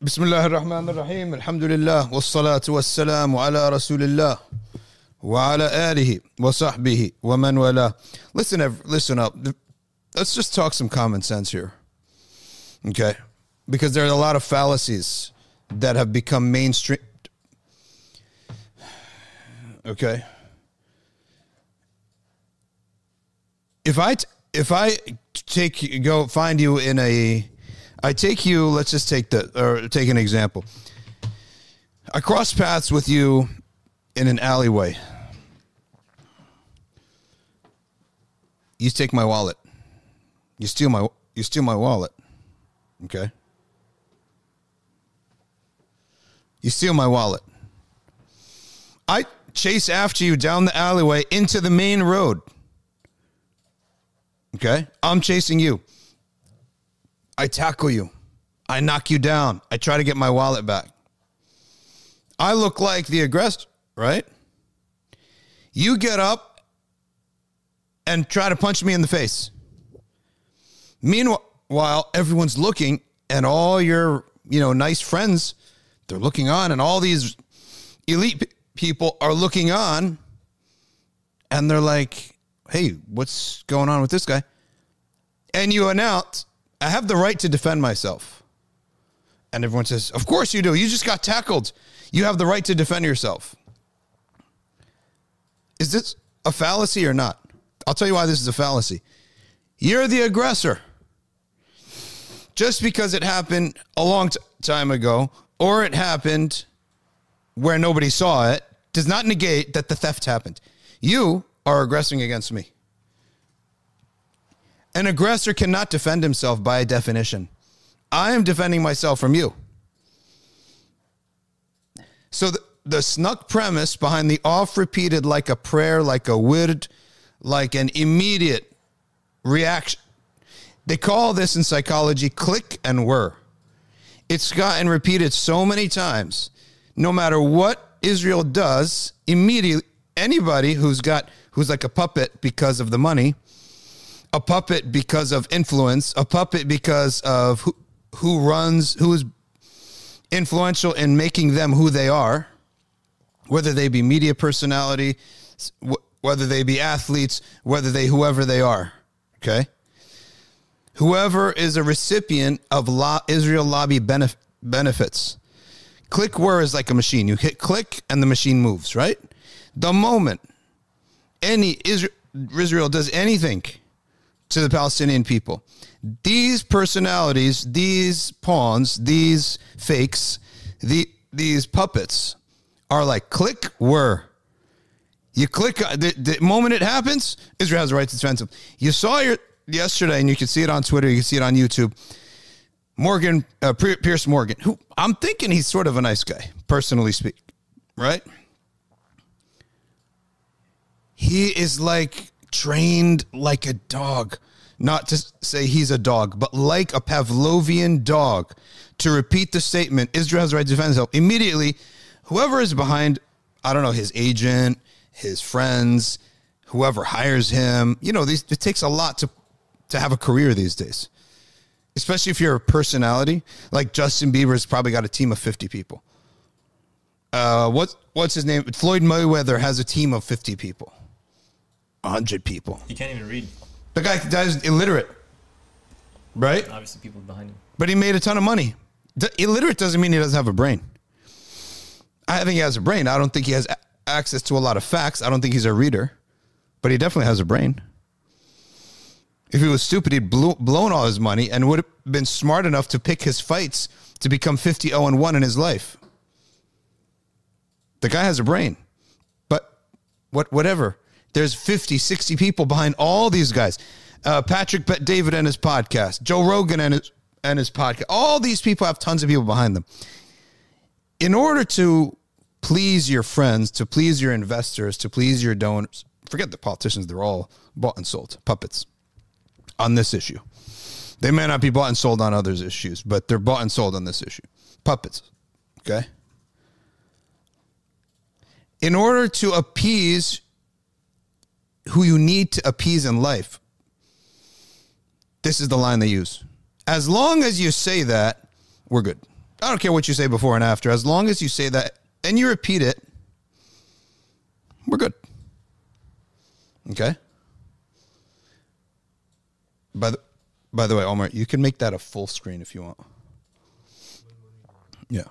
بسم الله الرحمن الرحيم الحمد لله والصلاة والسلام على رسول الله وعلى آله وصحبه ومن والاه listen ev- listen up let's just talk some common sense here okay because there are a lot of fallacies that have become mainstream okay if I t- if I take go find you in a I take you let's just take the or take an example. I cross paths with you in an alleyway. You take my wallet. You steal my you steal my wallet. Okay? You steal my wallet. I chase after you down the alleyway into the main road. Okay? I'm chasing you. I tackle you. I knock you down. I try to get my wallet back. I look like the aggressor, right? You get up and try to punch me in the face. Meanwhile, everyone's looking and all your, you know, nice friends, they're looking on and all these elite people are looking on and they're like, "Hey, what's going on with this guy?" And you announce, "I have the right to defend myself." And everyone says, Of course you do. You just got tackled. You have the right to defend yourself. Is this a fallacy or not? I'll tell you why this is a fallacy. You're the aggressor. Just because it happened a long t- time ago or it happened where nobody saw it does not negate that the theft happened. You are aggressing against me. An aggressor cannot defend himself by definition. I am defending myself from you. So the, the snuck premise behind the oft repeated like a prayer, like a word, like an immediate reaction. They call this in psychology click and whir. It's gotten repeated so many times. No matter what Israel does, immediately anybody who's got who's like a puppet because of the money, a puppet because of influence, a puppet because of who, who runs, who is influential in making them who they are, whether they be media personality, wh- whether they be athletes, whether they whoever they are. Okay, whoever is a recipient of Israel lobby benef- benefits. Click whir is like a machine. You hit click and the machine moves. Right. The moment any Israel does anything to the Palestinian people. These personalities, these pawns, these fakes, the these puppets are like click whir. You click the, the moment it happens, Israel has the right to defend them. You saw your yesterday, and you can see it on Twitter. You can see it on YouTube. Morgan uh, Piers Morgan, who I'm thinking he's sort of a nice guy, personally speak, right? He is like trained like a dog. Not to say he's a dog, but like a Pavlovian dog to repeat the statement Israel has the right to defend itself. Immediately, whoever is behind, I don't know, his agent, his friends, whoever hires him, you know, these, it takes a lot to, to have a career these days, especially if you're a personality. Like Justin Bieber's probably got a team of 50 people. Uh, what, what's his name? Floyd Mayweather has a team of 50 people, 100 people. He can't even read. The guy guy's illiterate, right? Obviously, people behind him. But he made a ton of money. D- illiterate doesn't mean he doesn't have a brain. I think he has a brain. I don't think he has a- access to a lot of facts. I don't think he's a reader, but he definitely has a brain. If he was stupid, he'd blew, blown all his money and would have been smart enough to pick his fights to become 50 0 1 in his life. The guy has a brain. But what whatever. There's 50, 60 people behind all these guys. Uh, Patrick Bet David and his podcast, Joe Rogan and his and his podcast. All these people have tons of people behind them. In order to please your friends, to please your investors, to please your donors, forget the politicians, they're all bought and sold, puppets on this issue. They may not be bought and sold on others issues, but they're bought and sold on this issue. Puppets. Okay? In order to appease who you need to appease in life, this is the line they use. As long as you say that, we're good. I don't care what you say before and after. As long as you say that and you repeat it, we're good. Okay. By the by the way, Omar, you can make that a full screen if you want. Yeah.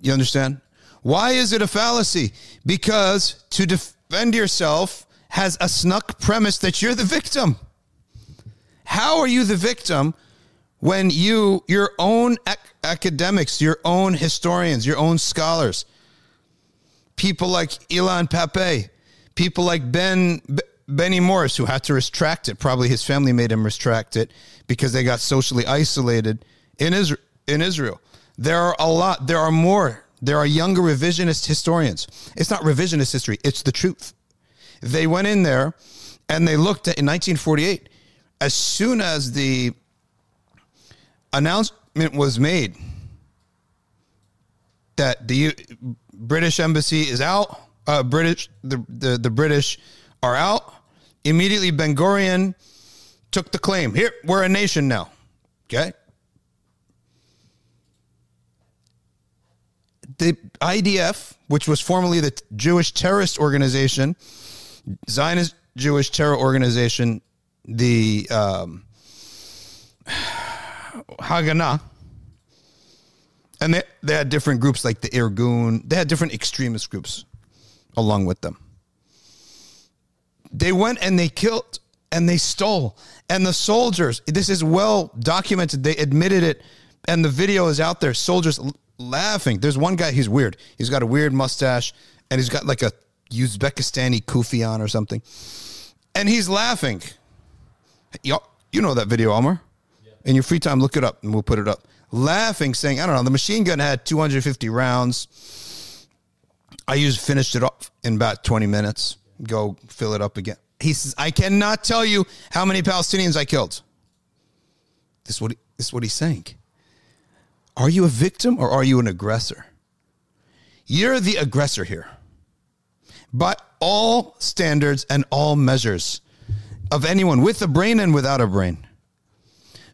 You understand? Why is it a fallacy? Because to defend yourself has a snuck premise that you're the victim. How are you the victim when you, your own ac- academics, your own historians, your own scholars, people like Ilan Pappé, people like Ben Benny Morris, who had to retract it, probably his family made him retract it because they got socially isolated in. In Israel, there are a lot. There are more. There are younger revisionist historians. It's not revisionist history. It's the truth. They went in there and they looked at in 1948 as soon as the announcement was made that the British embassy is out, uh, British the, the the British are out. Immediately, Ben Gurion took the claim. Here, we're a nation now. Okay. The IDF, which was formerly the Jewish terrorist organization, Zionist Jewish terror organization, the um, Haganah, and they, they had different groups like the Irgun. They had different extremist groups along with them. They went and they killed and they stole. And the soldiers, this is well documented. They admitted it. And the video is out there. Soldiers laughing. There's one guy, he's weird. He's got a weird mustache and he's got like a Uzbekistani kufi on or something. And he's laughing. You, you know that video, Omar? Yeah. In your free time, look it up and we'll put it up. Laughing, saying, I don't know, the machine gun had 250 rounds. I used finished it off in about 20 minutes. Go fill it up again. He says, I cannot tell you how many Palestinians I killed. This is what, he, this is what he's saying. Are you a victim or are you an aggressor? You're the aggressor here by all standards and all measures of anyone with a brain and without a brain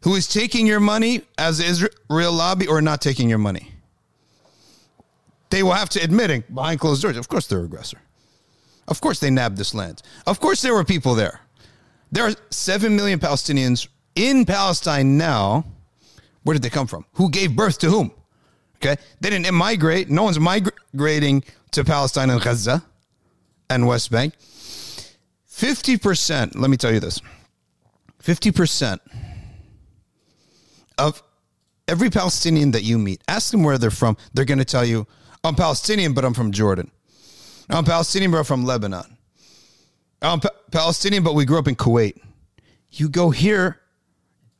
who is taking your money as Israel lobby or not taking your money. They will have to admitting behind closed doors, of course they're aggressor. Of course they nabbed this land. Of course there were people there. There are 7 million Palestinians in Palestine now. Where did they come from? Who gave birth to whom? Okay. They didn't migrate. No one's migrating to Palestine and Gaza and West Bank. 50%, let me tell you this 50% of every Palestinian that you meet, ask them where they're from. They're going to tell you, I'm Palestinian, but I'm from Jordan. I'm Palestinian, but I'm from Lebanon. I'm pa- Palestinian, but we grew up in Kuwait. You go here,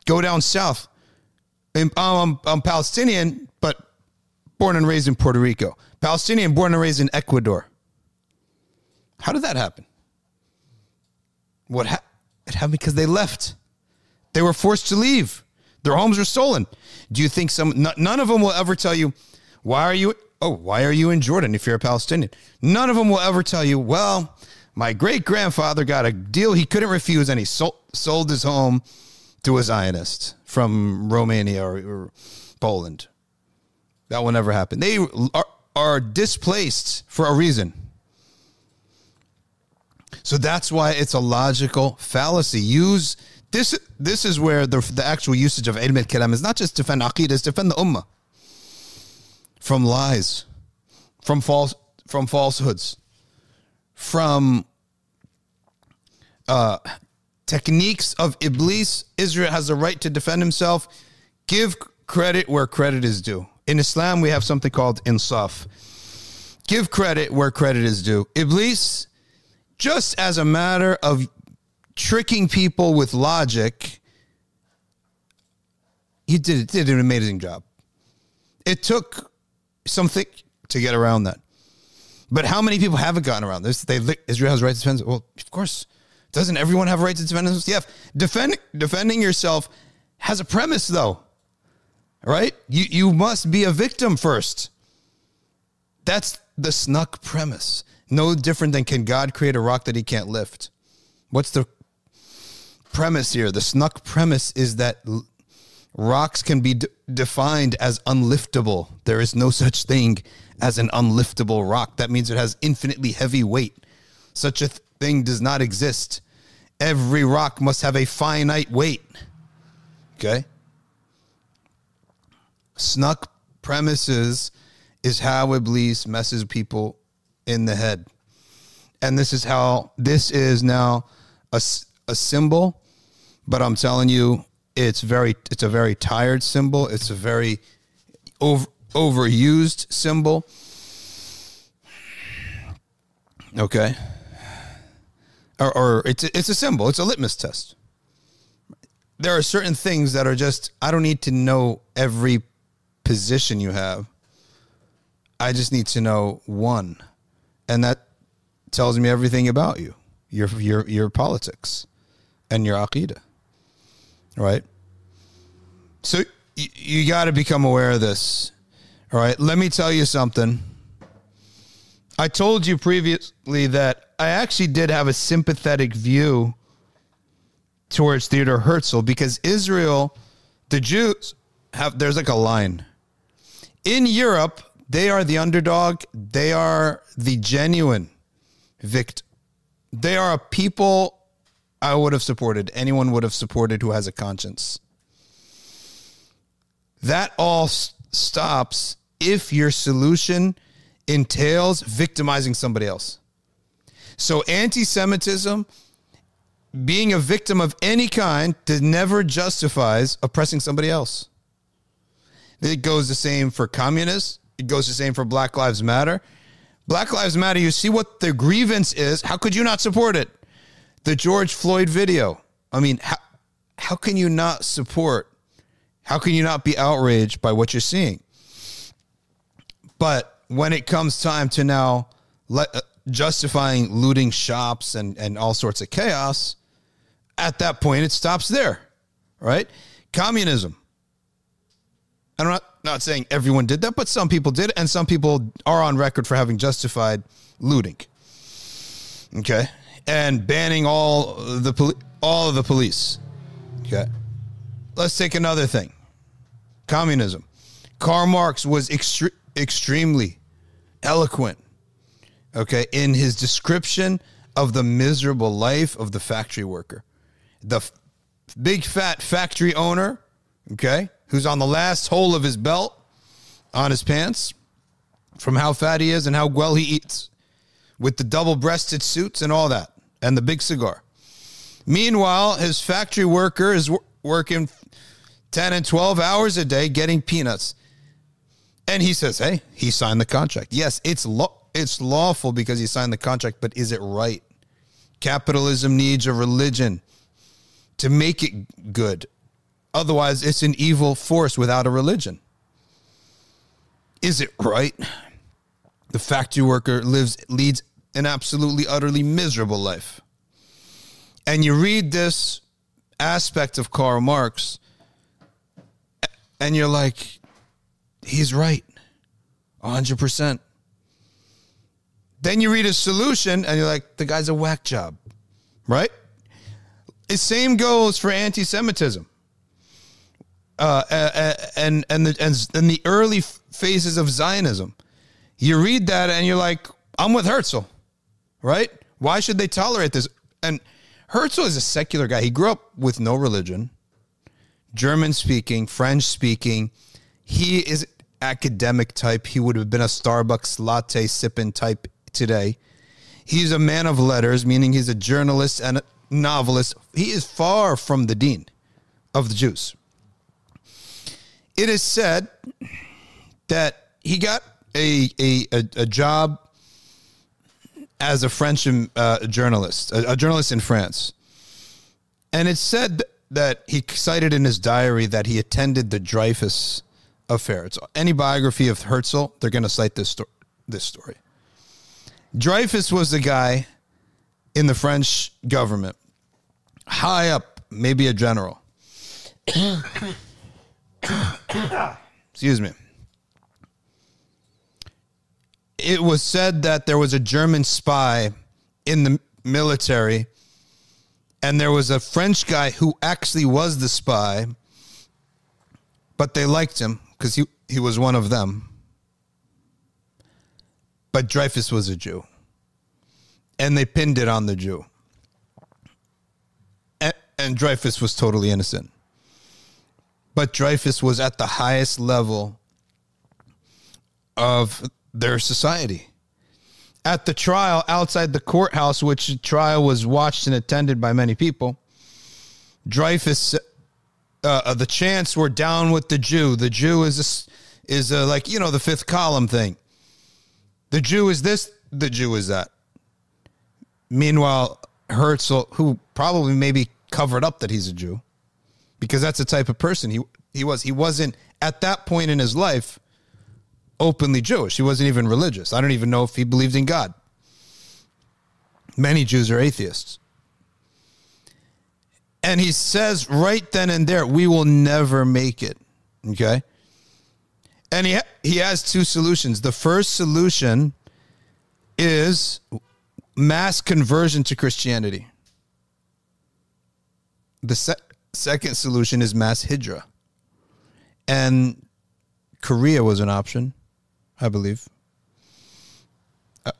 go down south. I'm, I'm, I'm Palestinian, but born and raised in Puerto Rico. Palestinian, born and raised in Ecuador. How did that happen? What ha- it happened because they left. They were forced to leave. Their homes were stolen. Do you think some n- none of them will ever tell you why are you oh why are you in Jordan if you're a Palestinian? None of them will ever tell you well my great grandfather got a deal he couldn't refuse and he sold, sold his home to a Zionist from Romania or, or Poland. That will never happen. They are, are displaced for a reason. So that's why it's a logical fallacy. Use this. This is where the, the actual usage of ilm al-kalam is not just defend aqidah, it's defend the ummah from lies, from false, from falsehoods, from uh, techniques of iblis. Israel has the right to defend himself. Give credit where credit is due. In Islam, we have something called insaf. Give credit where credit is due. Iblis just as a matter of tricking people with logic, he did, did an amazing job. It took something to get around that. But how many people haven't gotten around this? They Israel has right to defend. Well, of course, doesn't everyone have a right to defend themselves? Yeah, defend, defending yourself has a premise, though. Right? You you must be a victim first. That's the snuck premise. No different than can God create a rock that he can't lift? What's the premise here? The snuck premise is that Rocks can be d- defined as unliftable. There is no such thing as an unliftable rock. That means it has infinitely heavy weight. Such a th- thing does not exist. Every rock must have a finite weight. Okay? Snuck premises is how Iblis messes people in the head. And this is how this is now a, a symbol, but I'm telling you, it's very it's a very tired symbol. It's a very over, overused symbol. Okay. Or, or it's it's a symbol. It's a litmus test. There are certain things that are just I don't need to know every position you have. I just need to know one, and that tells me everything about you, your your your politics, and your aqidah. Right. So you, you got to become aware of this. All right. Let me tell you something. I told you previously that I actually did have a sympathetic view towards Theodore Herzl because Israel, the Jews have, there's like a line. In Europe, they are the underdog, they are the genuine victim. They are a people I would have supported, anyone would have supported who has a conscience. That all s- stops if your solution entails victimizing somebody else. So, anti Semitism, being a victim of any kind, never justifies oppressing somebody else. It goes the same for communists. It goes the same for Black Lives Matter. Black Lives Matter, you see what the grievance is. How could you not support it? The George Floyd video. I mean, how, how can you not support? How can you not be outraged by what you're seeing? But when it comes time to now let, uh, justifying looting shops and, and all sorts of chaos, at that point it stops there, right? Communism. I'm not, not saying everyone did that, but some people did, and some people are on record for having justified looting. Okay, and banning all the poli- all of the police. Okay, let's take another thing. Communism. Karl Marx was extre- extremely eloquent. Okay, in his description of the miserable life of the factory worker, the f- big fat factory owner. Okay, who's on the last hole of his belt on his pants from how fat he is and how well he eats with the double breasted suits and all that and the big cigar. Meanwhile, his factory worker is wor- working 10 and 12 hours a day getting peanuts. And he says, "Hey, he signed the contract. Yes, it's law it's lawful because he signed the contract, but is it right? Capitalism needs a religion to make it good. Otherwise, it's an evil force without a religion. Is it right? The factory worker lives leads an absolutely utterly miserable life. And you read this aspect of Karl Marx and you're like he's right. 100%. Then you read his solution and you're like the guy's a whack job. Right? The same goes for anti-Semitism uh, and and the and, and the early phases of Zionism. You read that and you're like, I'm with Herzl, right? Why should they tolerate this? And Herzl is a secular guy. He grew up with no religion, German speaking, French speaking. He is academic type. He would have been a Starbucks latte sipping type today. He's a man of letters, meaning he's a journalist and a novelist. He is far from the dean of the Jews it is said that he got a a, a, a job as a French uh, journalist, a, a, journalist in France, and it's said that he cited in his diary that he attended the Dreyfus affair. It's any biography of Herzl, they're going to cite this sto- this story. Dreyfus was the guy in the French government, high up, maybe a general. Excuse me. It was said that there was a German spy in the military, and there was a French guy who actually was the spy but they liked him because he, he was one of them. But Dreyfus was a Jew. And they pinned it on the Jew. And, and Dreyfus was totally innocent. But Dreyfus was at the highest level of their society. At the trial outside the courthouse, which trial was watched and attended by many people, Dreyfus, uh, uh, the chants were down with the Jew. The Jew is a, is a, like you know the fifth column thing. The Jew is this. The Jew is that. Meanwhile, Herzl, who probably maybe covered up that he's a Jew, because that's the type of person he he was. He wasn't at that point in his life openly Jewish. He wasn't even religious. I don't even know if he believed in God. Many Jews are atheists. And he says right then and there, we will never make it. Okay? And he, ha- he has two solutions. The first solution is mass conversion to Christianity. The se- second solution is mass hijra. And Korea was an option, I believe. Uh,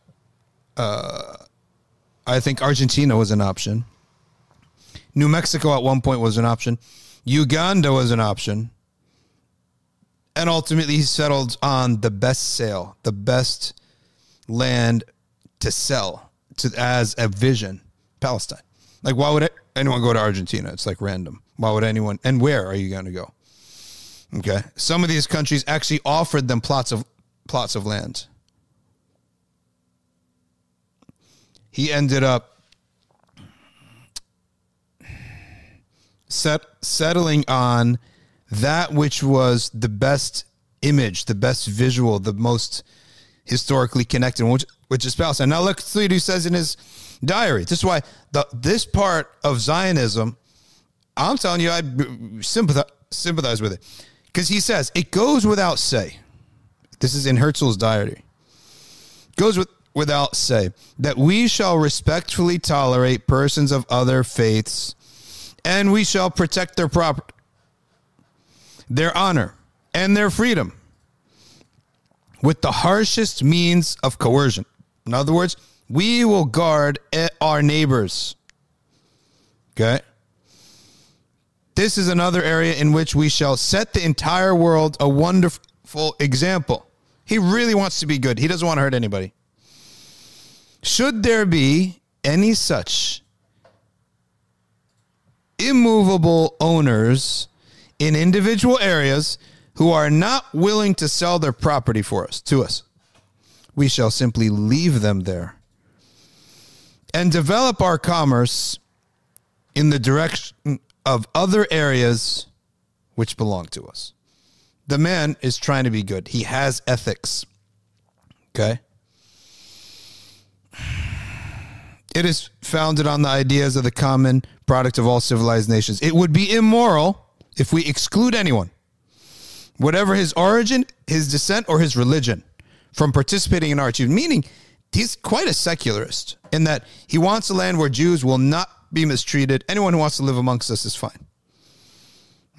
uh, I think Argentina was an option. New Mexico at one point was an option. Uganda was an option. And ultimately, he settled on the best sale, the best land to sell to as a vision, Palestine. Like, why would anyone go to Argentina? It's like random. Why would anyone? And where are you going to go? Okay, some of these countries actually offered them plots of plots of land. He ended up set, settling on that which was the best image, the best visual, the most historically connected, which, which is Palestine. Now, look, Thledu says in his diary. This is why the this part of Zionism, I'm telling you, I sympathize, sympathize with it. Because he says, it goes without say. This is in Herzl's diary. Goes with, without say that we shall respectfully tolerate persons of other faiths and we shall protect their property, their honor, and their freedom with the harshest means of coercion. In other words, we will guard our neighbors. Okay? This is another area in which we shall set the entire world a wonderful example. He really wants to be good. He doesn't want to hurt anybody. Should there be any such immovable owners in individual areas who are not willing to sell their property for us to us we shall simply leave them there and develop our commerce in the direction of other areas which belong to us the man is trying to be good he has ethics okay it is founded on the ideas of the common product of all civilized nations. It would be immoral if we exclude anyone, whatever his origin, his descent, or his religion, from participating in our achievement. Meaning, he's quite a secularist in that he wants a land where Jews will not be mistreated. Anyone who wants to live amongst us is fine.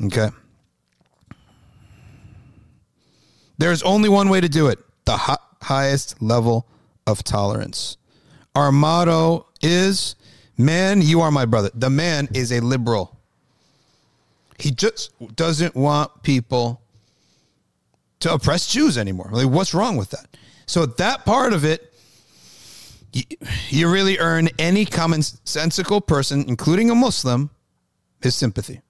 Okay. There's only one way to do it the highest level of tolerance. Our motto is Man, you are my brother. The man is a liberal. He just doesn't want people to oppress Jews anymore. Like, what's wrong with that? So that part of it, you really earn any commonsensical person, including a Muslim, his sympathy.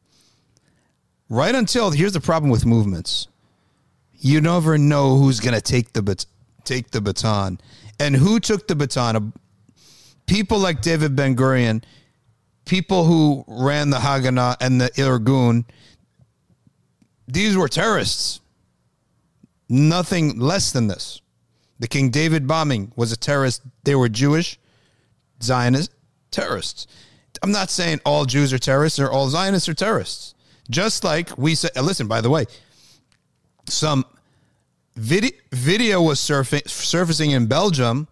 Right until here's the problem with movements. You never know who's going to take the bat- take the baton, and who took the baton people like David Ben Gurion, people who ran the Haganah and the Irgun, these were terrorists. Nothing less than this. The King David bombing was a terrorist. They were Jewish, Zionist terrorists. I'm not saying all Jews are terrorists or all Zionists are terrorists. Just like we said, listen, by the way, some video, video was surfacing in Belgium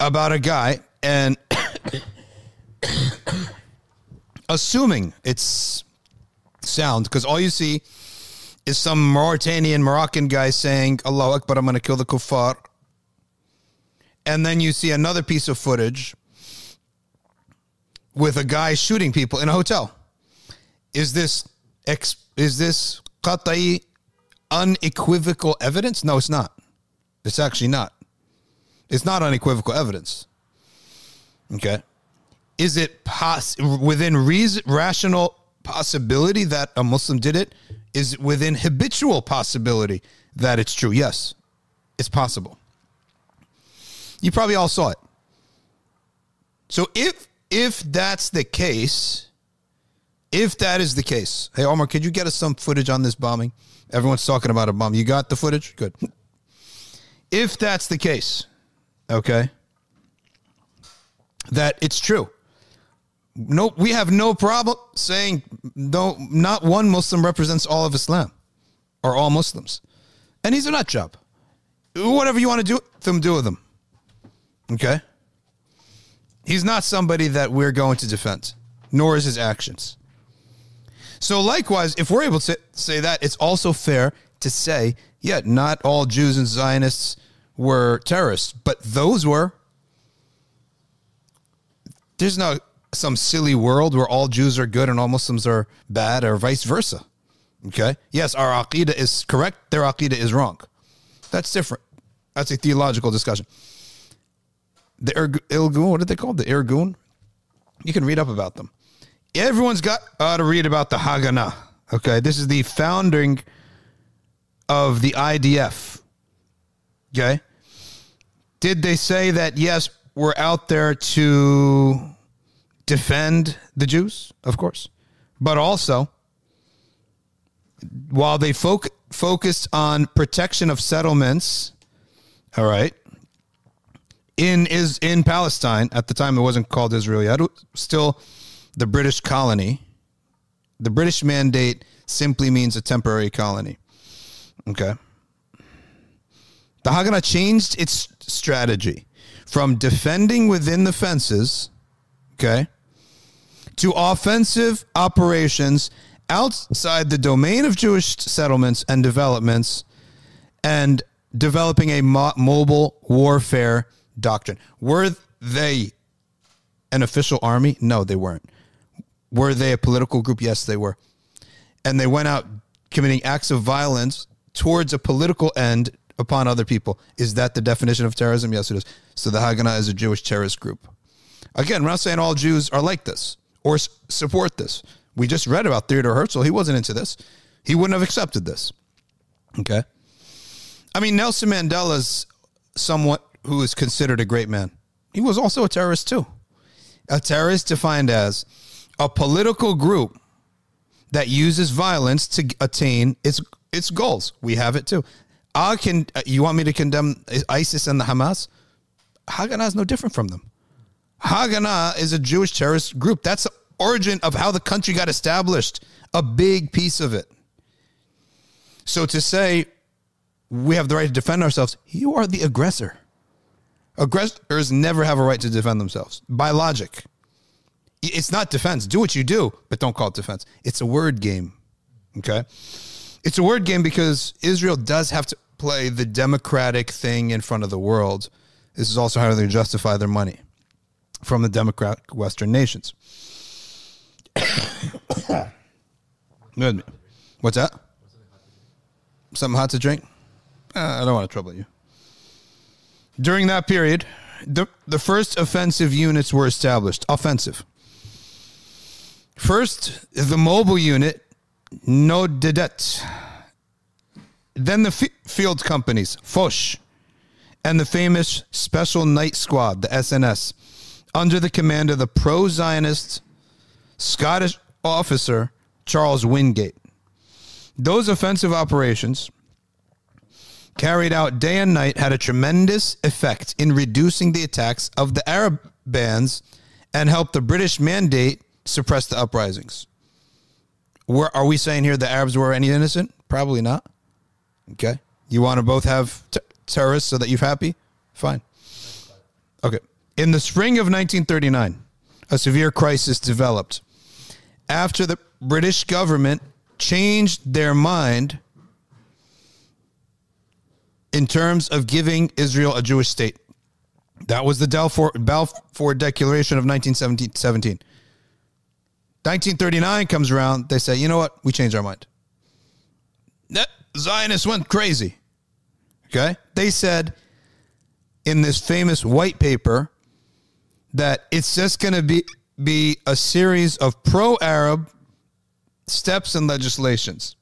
about a guy and assuming it's sound, because all you see is some Mauritanian Moroccan guy saying, Allah Akbar, I'm going to kill the kuffar. And then you see another piece of footage with a guy shooting people in a hotel. Is this ex, is this qat'i unequivocal evidence? No, it's not. It's actually not. It's not unequivocal evidence. Okay. Is it pos- within reason, rational possibility that a Muslim did it? Is within habitual possibility that it's true? Yes, it's possible. You probably all saw it. So if if that's the case, if that is the case, hey Omar, could you get us some footage on this bombing? Everyone's talking about a bomb. You got the footage? Good. If that's the case, okay, that it's true. No, we have no problem saying no. Not one Muslim represents all of Islam or all Muslims, and he's a nut job. Whatever you want to do with them, do with them. Okay. He's not somebody that we're going to defend, nor is his actions. So, likewise, if we're able to say that, it's also fair to say, yeah, not all Jews and Zionists were terrorists, but those were. There's no some silly world where all Jews are good and all Muslims are bad, or vice versa. Okay. Yes, our aqidah is correct. Their aqidah is wrong. That's different. That's a theological discussion. The Irgun, what are they called? The Irgun. You can read up about them. Everyone's got uh, to read about the Haganah. Okay, this is the founding of the IDF. Okay, did they say that yes, we're out there to defend the Jews? Of course, but also while they foc- focused on protection of settlements, all right, in is in Palestine at the time it wasn't called Israel yet, still the British colony. The British mandate simply means a temporary colony. Okay. The Haganah changed its strategy from defending within the fences, okay, to offensive operations outside the domain of Jewish settlements and developments and developing a mo- mobile warfare doctrine. Were they an official army? No, they weren't. Were they a political group? Yes, they were. And they went out committing acts of violence towards a political end upon other people. Is that the definition of terrorism? Yes, it is. So the Haganah is a Jewish terrorist group. Again, we're not saying all Jews are like this or support this. We just read about Theodore Herzl. He wasn't into this. He wouldn't have accepted this. Okay. I mean, Nelson Mandela's somewhat who is considered a great man. He was also a terrorist too. A terrorist defined as a political group that uses violence to attain its its goals. We have it too. I can. Uh, you want me to condemn ISIS and the Hamas? Haganah is no different from them. Haganah is a Jewish terrorist group. That's the origin of how the country got established. A big piece of it. So to say we have the right to defend ourselves, you are the aggressor. Aggressors never have a right to defend themselves by logic. It's not defense. Do what you do, but don't call it defense. It's a word game. Okay? It's a word game because Israel does have to play the democratic thing in front of the world. This is also how they justify their money from the democratic Western nations. What's that? Something hot to drink? Uh, I don't want to trouble you. During that period, the, the first offensive units were established. Offensive. First, the mobile unit, No Nodedet. Then the f- field companies, Fosh, and the famous Special Night Squad, the SNS, under the command of the pro Zionist Scottish officer Charles Wingate. Those offensive operations carried out day and night had a tremendous effect in reducing the attacks of the Arab bands and helped the British mandate suppress the uprisings. Were, are we saying here the Arabs were any innocent? Probably not. Okay. You want to both have t- terrorists so that you're happy? Fine. Okay. In the spring of 1939, a severe crisis developed after the British government changed their mind in terms of giving Israel a Jewish state. That was the Balfour, Balfour Declaration of 1917. 1939 comes around. They say, you know what? We changed our mind. Zionists went crazy. Okay? They said in this famous white paper that it's just going to be be a series of pro-Arab steps and legislations.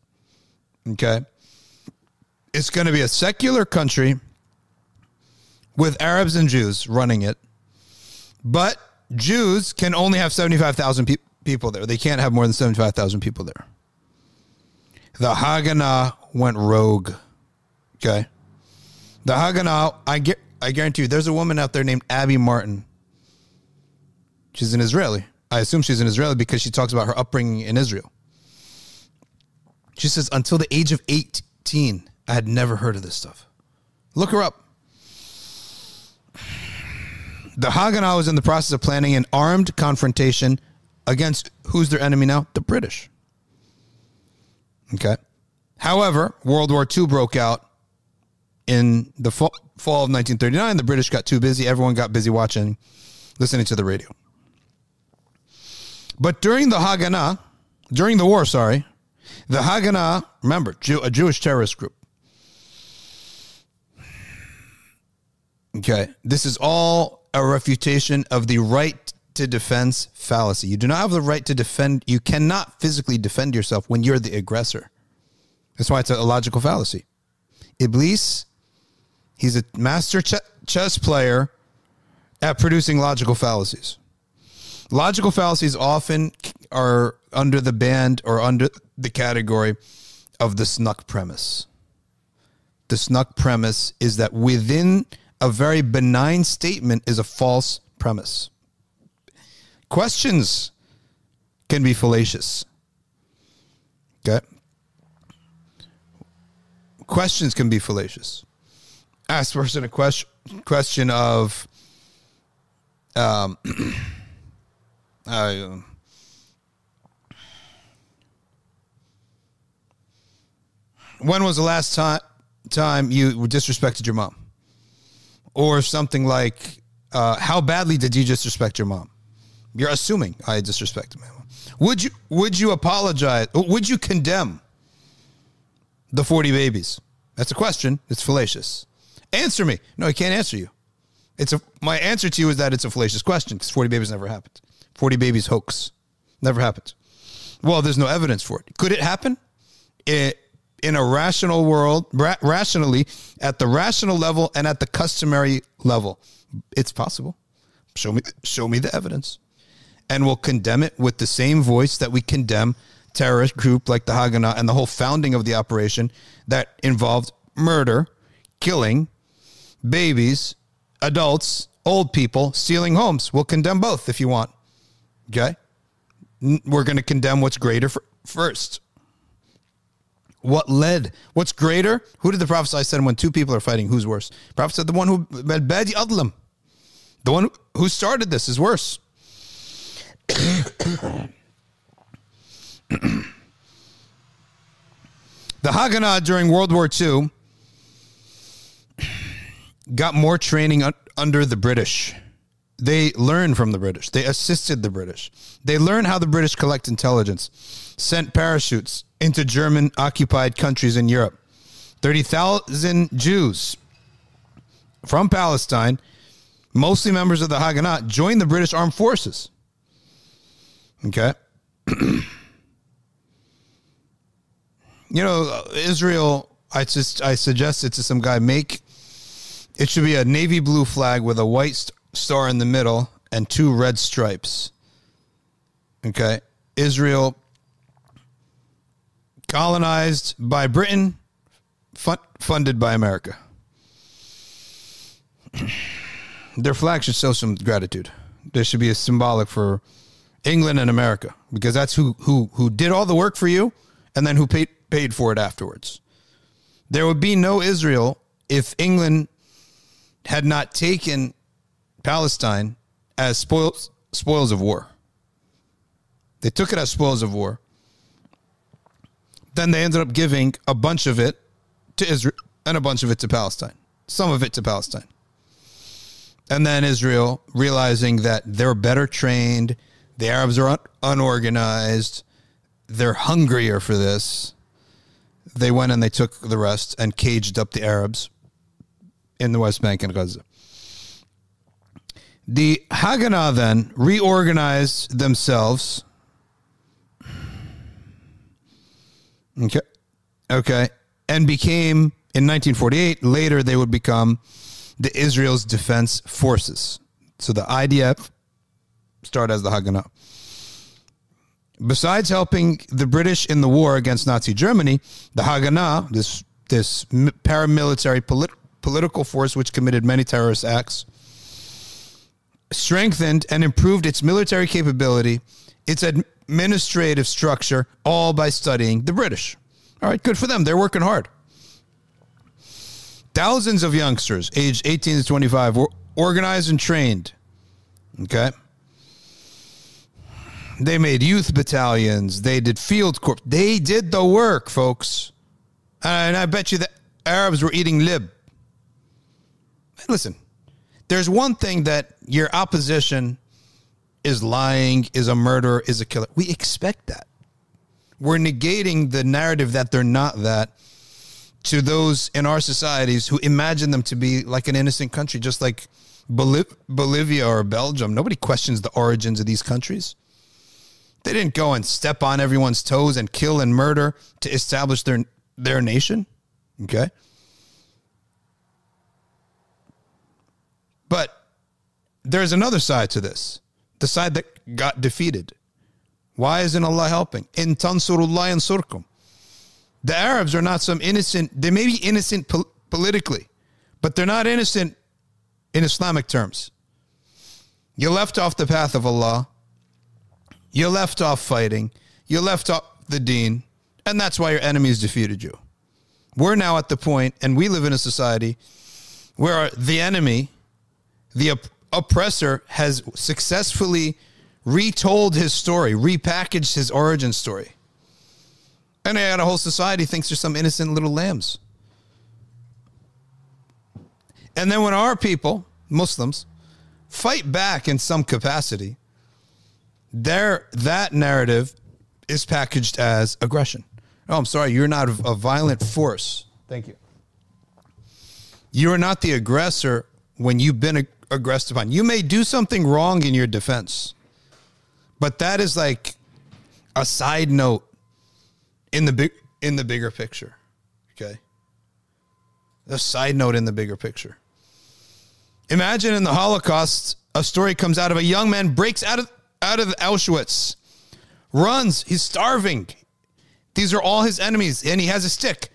Okay? It's going to be a secular country with Arabs and Jews running it. But Jews can only have 75,000 pe- people there. They can't have more than 75,000 people there. The Haganah went rogue. Okay? The Haganah, I get I guarantee you there's a woman out there named Abby Martin She's an Israeli. I assume she's an Israeli because she talks about her upbringing in Israel. She says, until the age of 18, I had never heard of this stuff. Look her up. The Haganah was in the process of planning an armed confrontation against who's their enemy now? The British. Okay. However, World War II broke out in the fall, fall of 1939. The British got too busy. Everyone got busy watching, listening to the radio. But during the Haganah, during the war, sorry, the Haganah, remember, Jew, a Jewish terrorist group. Okay, this is all a refutation of the right to defense fallacy. You do not have the right to defend, you cannot physically defend yourself when you're the aggressor. That's why it's a logical fallacy. Iblis, he's a master ch- chess player at producing logical fallacies. Logical fallacies often are under the band or under the category of the snuck premise. The snuck premise is that within a very benign statement is a false premise. Questions can be fallacious. Okay? Questions can be fallacious. Ask person a question question of um uh, when was the last time time you disrespected your mom? Or something like, uh, how badly did you disrespect your mom? You're assuming I disrespected my mom. Would you would you apologize? Would you condemn the 40 babies? That's a question. It's fallacious. Answer me. No, I can't answer you. It's a my answer to you is that it's a fallacious question because 40 babies never happened. 40 babies hoax. Never happened. Well, there's no evidence for it. Could it happen? It, in a rational world, ra- rationally, at the rational level and at the customary level, it's possible. Show me, show me the evidence, and we'll condemn it with the same voice that we condemn terrorist group like the Haganah and the whole founding of the operation that involved murder, killing, babies, adults, old people, stealing homes. We'll condemn both if you want. Okay? We're going to condemn what's greater first. What led? What's greater? Who did the prophet said when two people are fighting? Who's worse? The prophet said the one who badi adlam, the one who started this is worse. the Haganah during World War II got more training under the British they learned from the British. They assisted the British. They learned how the British collect intelligence, sent parachutes into German occupied countries in Europe. 30,000 Jews from Palestine, mostly members of the Haganah, joined the British Armed Forces. Okay. you know, uh, Israel, I just I suggested to some guy make it should be a navy blue flag with a white star in the middle and two red stripes. Okay. Israel colonized by Britain, fun- funded by America. Their flag should show some gratitude. There should be a symbolic for England and America because that's who who who did all the work for you and then who paid paid for it afterwards. There would be no Israel if England had not taken Palestine as spoils spoils of war. They took it as spoils of war. Then they ended up giving a bunch of it to Israel, and a bunch of it to Palestine, some of it to Palestine. And then Israel, realizing that they're better trained, the Arabs are un- unorganized, they're hungrier for this. They went and they took the rest and caged up the Arabs in the West Bank and Gaza. The Haganah then reorganized themselves. Okay. Okay. And became, in 1948, later they would become the Israel's Defense Forces. So the IDF started as the Haganah. Besides helping the British in the war against Nazi Germany, the Haganah, this this paramilitary polit- political force which committed many terrorist acts, strengthened and improved its military capability, its administrative structure, all by studying the British. All right, good for them. They're working hard. Thousands of youngsters aged 18 to 25 were organized and trained. Okay. They made youth battalions. They did field corps. They did the work, folks. And I bet you the Arabs were eating lib. Listen, there's one thing that your opposition is lying, is a murderer, is a killer. We expect that. We're negating the narrative that they're not that to those in our societies who imagine them to be like an innocent country, just like Bolivia or Belgium. Nobody questions the origins of these countries. They didn't go and step on everyone's toes and kill and murder to establish their their nation. Okay. But there's another side to this. The side that got defeated. Why isn't Allah helping? In tansurullah and surkum. The Arabs are not some innocent, they may be innocent po- politically, but they're not innocent in Islamic terms. You left off the path of Allah. You left off fighting. You left off the deen. And that's why your enemies defeated you. We're now at the point, and we live in a society where the enemy, the oppressor, has successfully retold his story, repackaged his origin story. And a whole society thinks they're some innocent little lambs. And then when our people, Muslims, fight back in some capacity, there that narrative is packaged as aggression. Oh, I'm sorry, you're not a violent force. Thank you. You are not the aggressor when you've been aggressed upon. You may do something wrong in your defense, but that is like a side note in the big in the bigger picture. Okay. A side note in the bigger picture. Imagine in the Holocaust, a story comes out of a young man breaks out of out of Auschwitz, runs, he's starving. These are all his enemies, and he has a stick.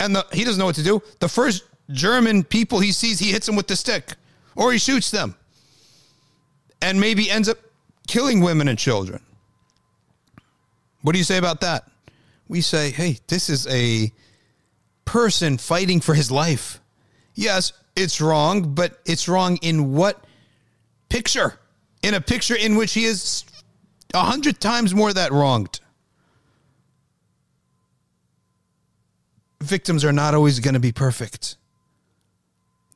And the, he doesn't know what to do. The first German people he sees, he hits him with the stick, or he shoots them. And maybe ends up killing women and children. What do you say about that? We say, hey, this is a person fighting for his life. Yes, it's wrong, but it's wrong in what picture? in a picture in which he is a hundred times more that wronged. Victims are not always going to be perfect.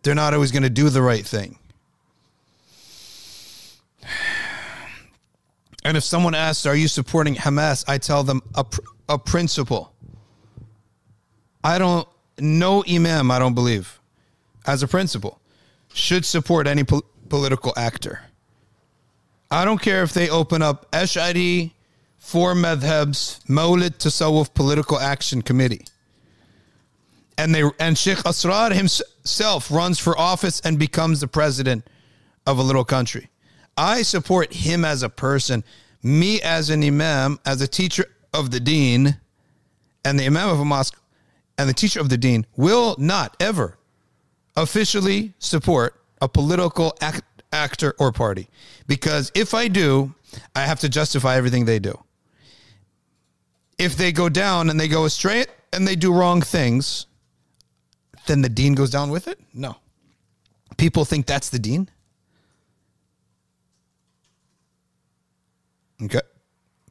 They're not always going to do the right thing. And if someone asks, Are you supporting Hamas? I tell them a, a principle. I don't, no imam, I don't believe, as a principle, should support any po- political actor. I don't care if they open up Ash'ari, four madhabs, Mawlid Tasawwuf Political Action Committee. And they and Sheikh Asrar himself runs for office and becomes the president of a little country. I support him as a person, me as an imam, as a teacher of the deen, and the imam of a mosque and the teacher of the deen will not ever officially support a political act, actor, or party. Because if I do, I have to justify everything they do. If they go down and they go astray and they do wrong things, then the deen goes down with it? No. People think that's the deen. Okay.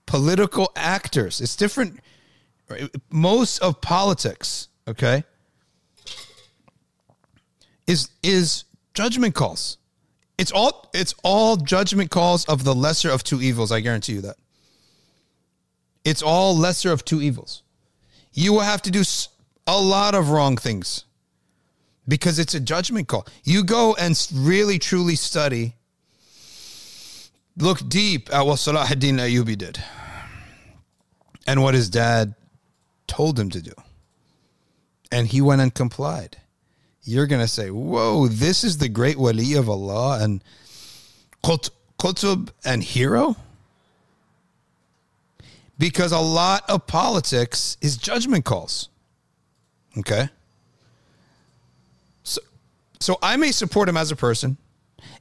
Political actors. It's different. Most of politics, okay, is is judgment calls. It's all it's all judgment calls of the lesser of two evils. I guarantee you that. It's all lesser of two evils. You will have to do a lot of wrong things because it's a judgment call. You go and really truly study, look deep at what Salah ad-Din Ayyubi did and what his dad told him to do. And he went and complied. You're going to say, whoa, this is the great wali of Allah and Qutb and hero? Because a lot of politics is judgment calls. Okay? So, I may support him as a person,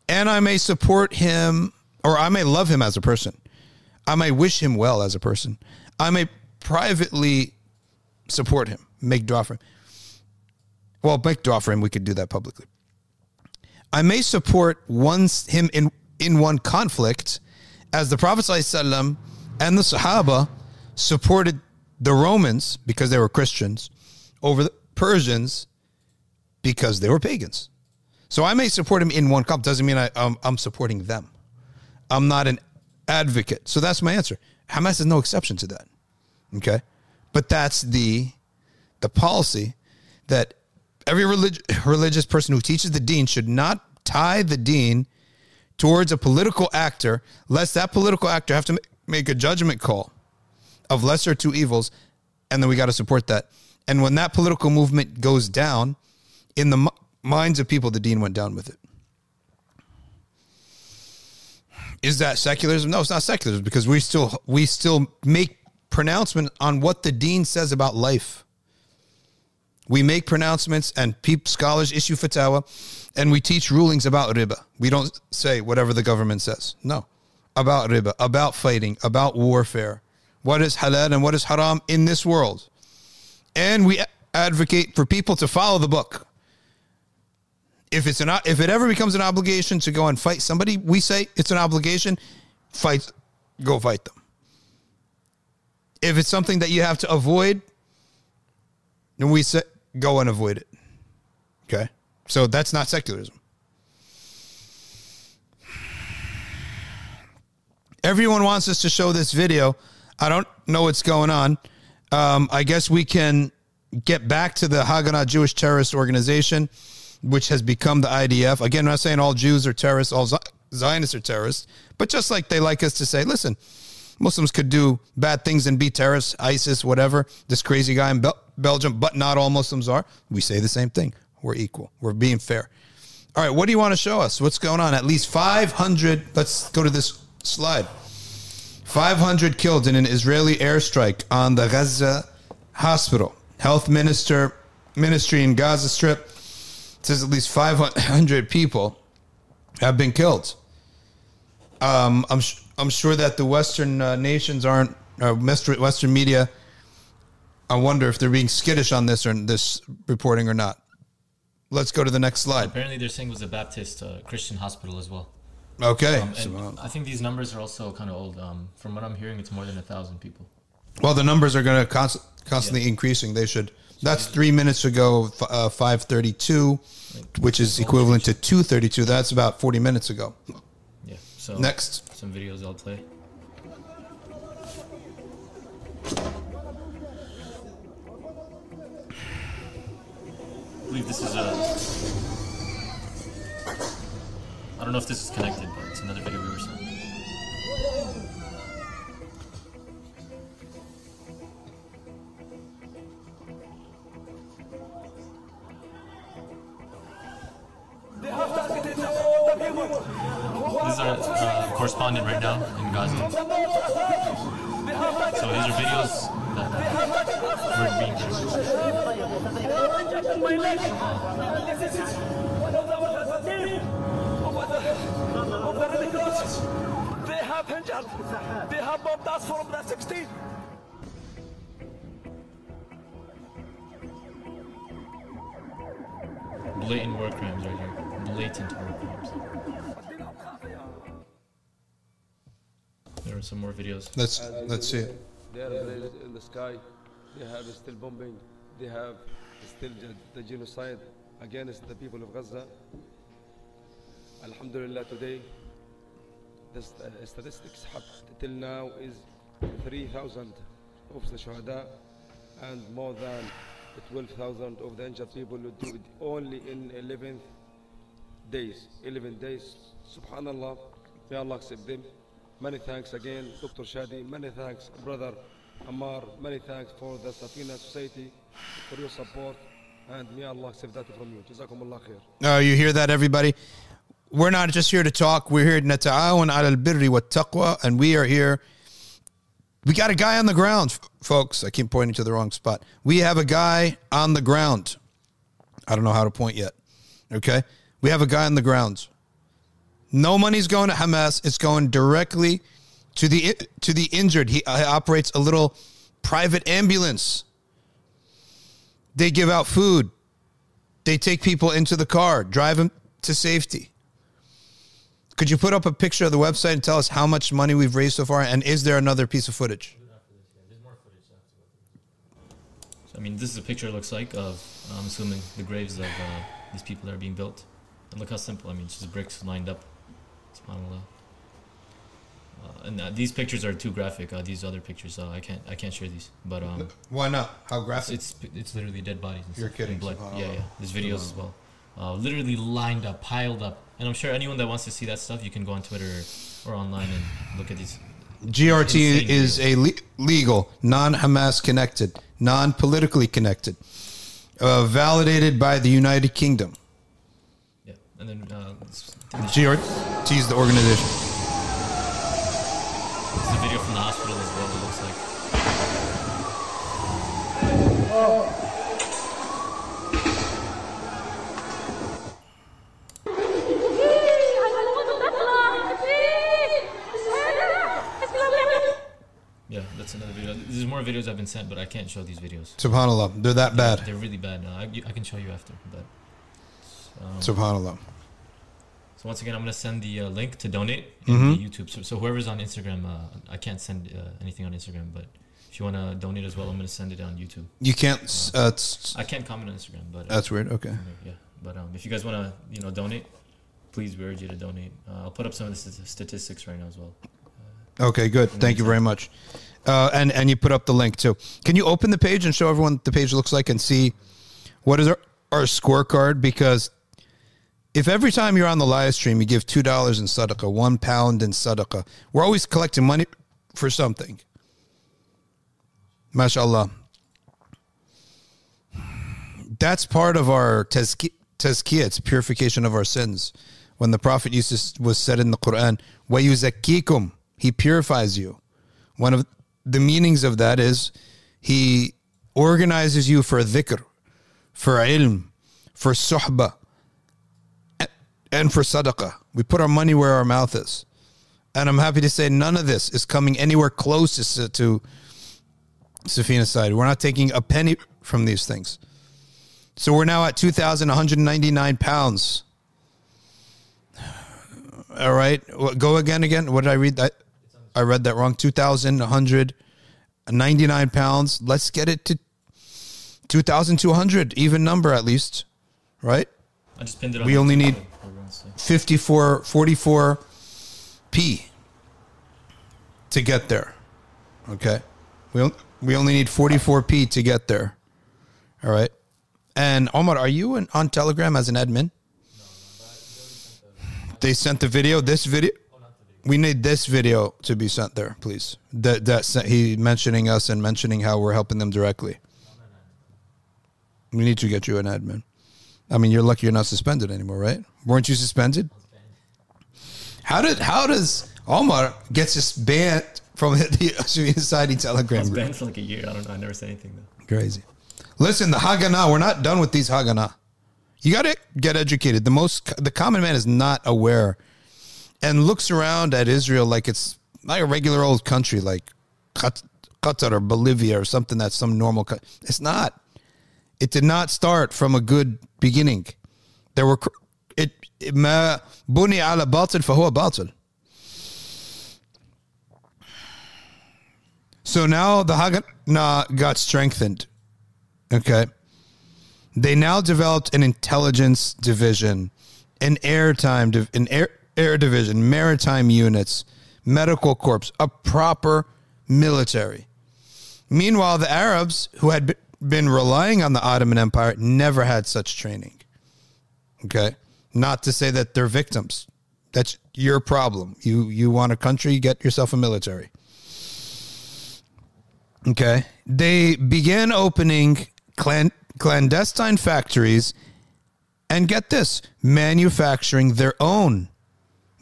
and I may support him, or I may love him as a person. I may wish him well as a person. I may privately support him, make dua for him. Well, make dua for him. We could do that publicly. I may support one, him in, in one conflict, as the Prophet ﷺ and the Sahaba supported the Romans because they were Christians over the Persians because they were pagans. So I may support him in one conflict. Doesn't mean I, um, I'm supporting them. I'm not an advocate. So that's my answer. Hamas is no exception to that. Okay. But that's the the policy that every relig- religious person who teaches the deen should not tie the deen towards a political actor, lest that political actor have to make a judgment call of lesser two evils, and then we got to support that. And when that political movement goes down, in the minds of people, the deen went down with it. Is that secularism? No, it's not secularism because we still we still make pronouncement on what the deen says about life. We make pronouncements and people, scholars issue fatwa and we teach rulings about riba. We don't say whatever the government says. No. About riba, about fighting, about warfare. What is halal and what is haram in this world. And we advocate for people to follow the book if it's an if it ever becomes an obligation to go and fight somebody, we say it's an obligation. Fight, go fight them. If it's something that you have to avoid, then we say go and avoid it. Okay, so that's not secularism. Everyone wants us to show this video. I don't know what's going on. Um, I guess we can get back to the Haganah Jewish terrorist organization which has become the IDF. Again, I'm not saying all Jews are terrorists, all Zionists are terrorists, but just like they like us to say, listen, Muslims could do bad things and be terrorists, ISIS, whatever, this crazy guy in Bel- Belgium, but not all Muslims are. We say the same thing. We're equal. We're being fair. All right, what do you want to show us? What's going on? At least 500, let's go to this slide. 500 killed in an Israeli airstrike on the Gaza hospital. Health minister ministry in Gaza Strip says at least 500 people have been killed. Um, I'm I'm sure that the Western uh, nations aren't uh, Western media. I wonder if they're being skittish on this or this reporting or not. Let's go to the next slide. Apparently, they're saying it was a Baptist uh, Christian hospital as well. Okay, um, so, I think these numbers are also kind of old. Um, from what I'm hearing, it's more than a thousand people. Well, the numbers are going to const- constantly yeah. increasing. They should. That's three minutes ago, uh, five thirty-two, which is equivalent to two thirty-two. That's about forty minutes ago. Yeah. So next, some videos I'll play. I believe this is a. I don't know if this is connected, but it's another video we were sent. Correspondent right now in Gaza. So these are videos that we're being They have injured. They have bombed us from the 16. Blatant war crimes right here blatant war some more videos. Let's let's see it. They are in the sky. They have still bombing. They have still the genocide. against the people of Gaza. Alhamdulillah, today the st- uh, statistics up till now is 3,000 of the Shahada and more than 12,000 of the injured people who do it only in 11 days. 11 days. Subhanallah. May Allah accept them. Many thanks again, Dr. Shadee. Many thanks, brother Ammar. Many thanks for the Safina Society, for your support. And may Allah save that from you. Jazakum Allah khair. Oh, you hear that, everybody? We're not just here to talk. We're here to and al birri wa taqwa. And we are here. We got a guy on the ground, folks. I keep pointing to the wrong spot. We have a guy on the ground. I don't know how to point yet. Okay? We have a guy on the ground. No money's going to Hamas. It's going directly to the to the injured. He uh, operates a little private ambulance. They give out food. They take people into the car, drive them to safety. Could you put up a picture of the website and tell us how much money we've raised so far? And is there another piece of footage? I mean, this is a picture it looks like of, I'm assuming, the graves of uh, these people that are being built. And look how simple. I mean, it's just bricks lined up. SubhanAllah. Uh, and uh, these pictures are too graphic. Uh, these other pictures, I can't, I can't share these. But um, Why not? How graphic? it's it's literally dead bodies. And You're stuff, kidding, And blood. Yeah, yeah. There's videos as well. Uh, literally lined up, piled up. And I'm sure anyone that wants to see that stuff, you can go on Twitter or online and look at these. GRT is a le- legal, non Hamas connected, non politically connected, uh, validated by the United Kingdom. And then uh, this, GRT is the organization. this is a video from the hospital as well. It looks like. Yeah, that's another video. There's more videos I've been sent, but I can't show these videos. Subhanallah. They're that bad. They're really bad. Uh, I, I can show you after. But um, Subhanallah. so once again, I'm gonna send the uh, link to donate Mm-hmm. in the YouTube. So, so whoever's on Instagram, uh, I can't send uh, anything on Instagram, but if you wanna donate as well, I'm gonna send it on YouTube. You can't. Uh, s- I can't comment on Instagram, but uh, that's weird. Okay. yeah. But um, if you guys wanna, you know, donate, please we urge you to donate. Uh, I'll put up some of the st- statistics right now as well. Okay, good. Thank you very much. Uh, and and you put up the link too. Can you open the page and show everyone what the page looks like and see what is our, our scorecard? Because if every time you're on the live stream you give two dollars in sadaqah, one pound in sadaqah, we're always collecting money for something. MashaAllah. That's part of our tazki- tazkiyah, it's purification of our sins. When the Prophet used to, was said in the Quran, وَيُزَكِّيكُمْ He purifies you. One of the meanings of that is he organizes you for dhikr, for ilm, for suhbah, a- and for sadaqah. We put our money where our mouth is. And I'm happy to say none of this is coming anywhere close to, to Safina side. We're not taking a penny from these things. So we're now at 2,199 pounds. All right. Go again, again. What did I read? That I read that wrong. 2,199 pounds. Let's get it to 2,200, even number at least. Right? I just pinned it. on We only need- for everyone to see. 54, 44 P to get there. Okay. We, we only need 44 P to get there. All right. And Omar, are you in, on Telegram as an admin? They sent the video. This video. We need this video to be sent there, please. That that he mentioning us and mentioning how we're helping them directly. We need to get you an admin. I mean, you're lucky you're not suspended anymore, right? Weren't you suspended? How did how does Omar gets just banned from the Society I Telegram group? banned for like a year. I don't know. I never said anything though. Crazy. Listen, the Haganah, we're not done with these Haganah. You got to get educated. The most the common man is not aware and looks around at Israel like it's like a regular old country like Qatar or Bolivia or something that's some normal co- It's not. It did not start from a good beginning. There were cr- it it- ما بني على باطل فهو باطل. So now the Haganah got strengthened. Okay. They now developed an intelligence division, an airtime, div- an air, air division, maritime units, medical corps, a proper military. Meanwhile, the Arabs, who had be- been relying on the Ottoman Empire, never had such training. Okay, not to say that they're victims. That's your problem. You you want a country, get yourself a military. Okay. They began opening clan- clandestine factories and get this, manufacturing their own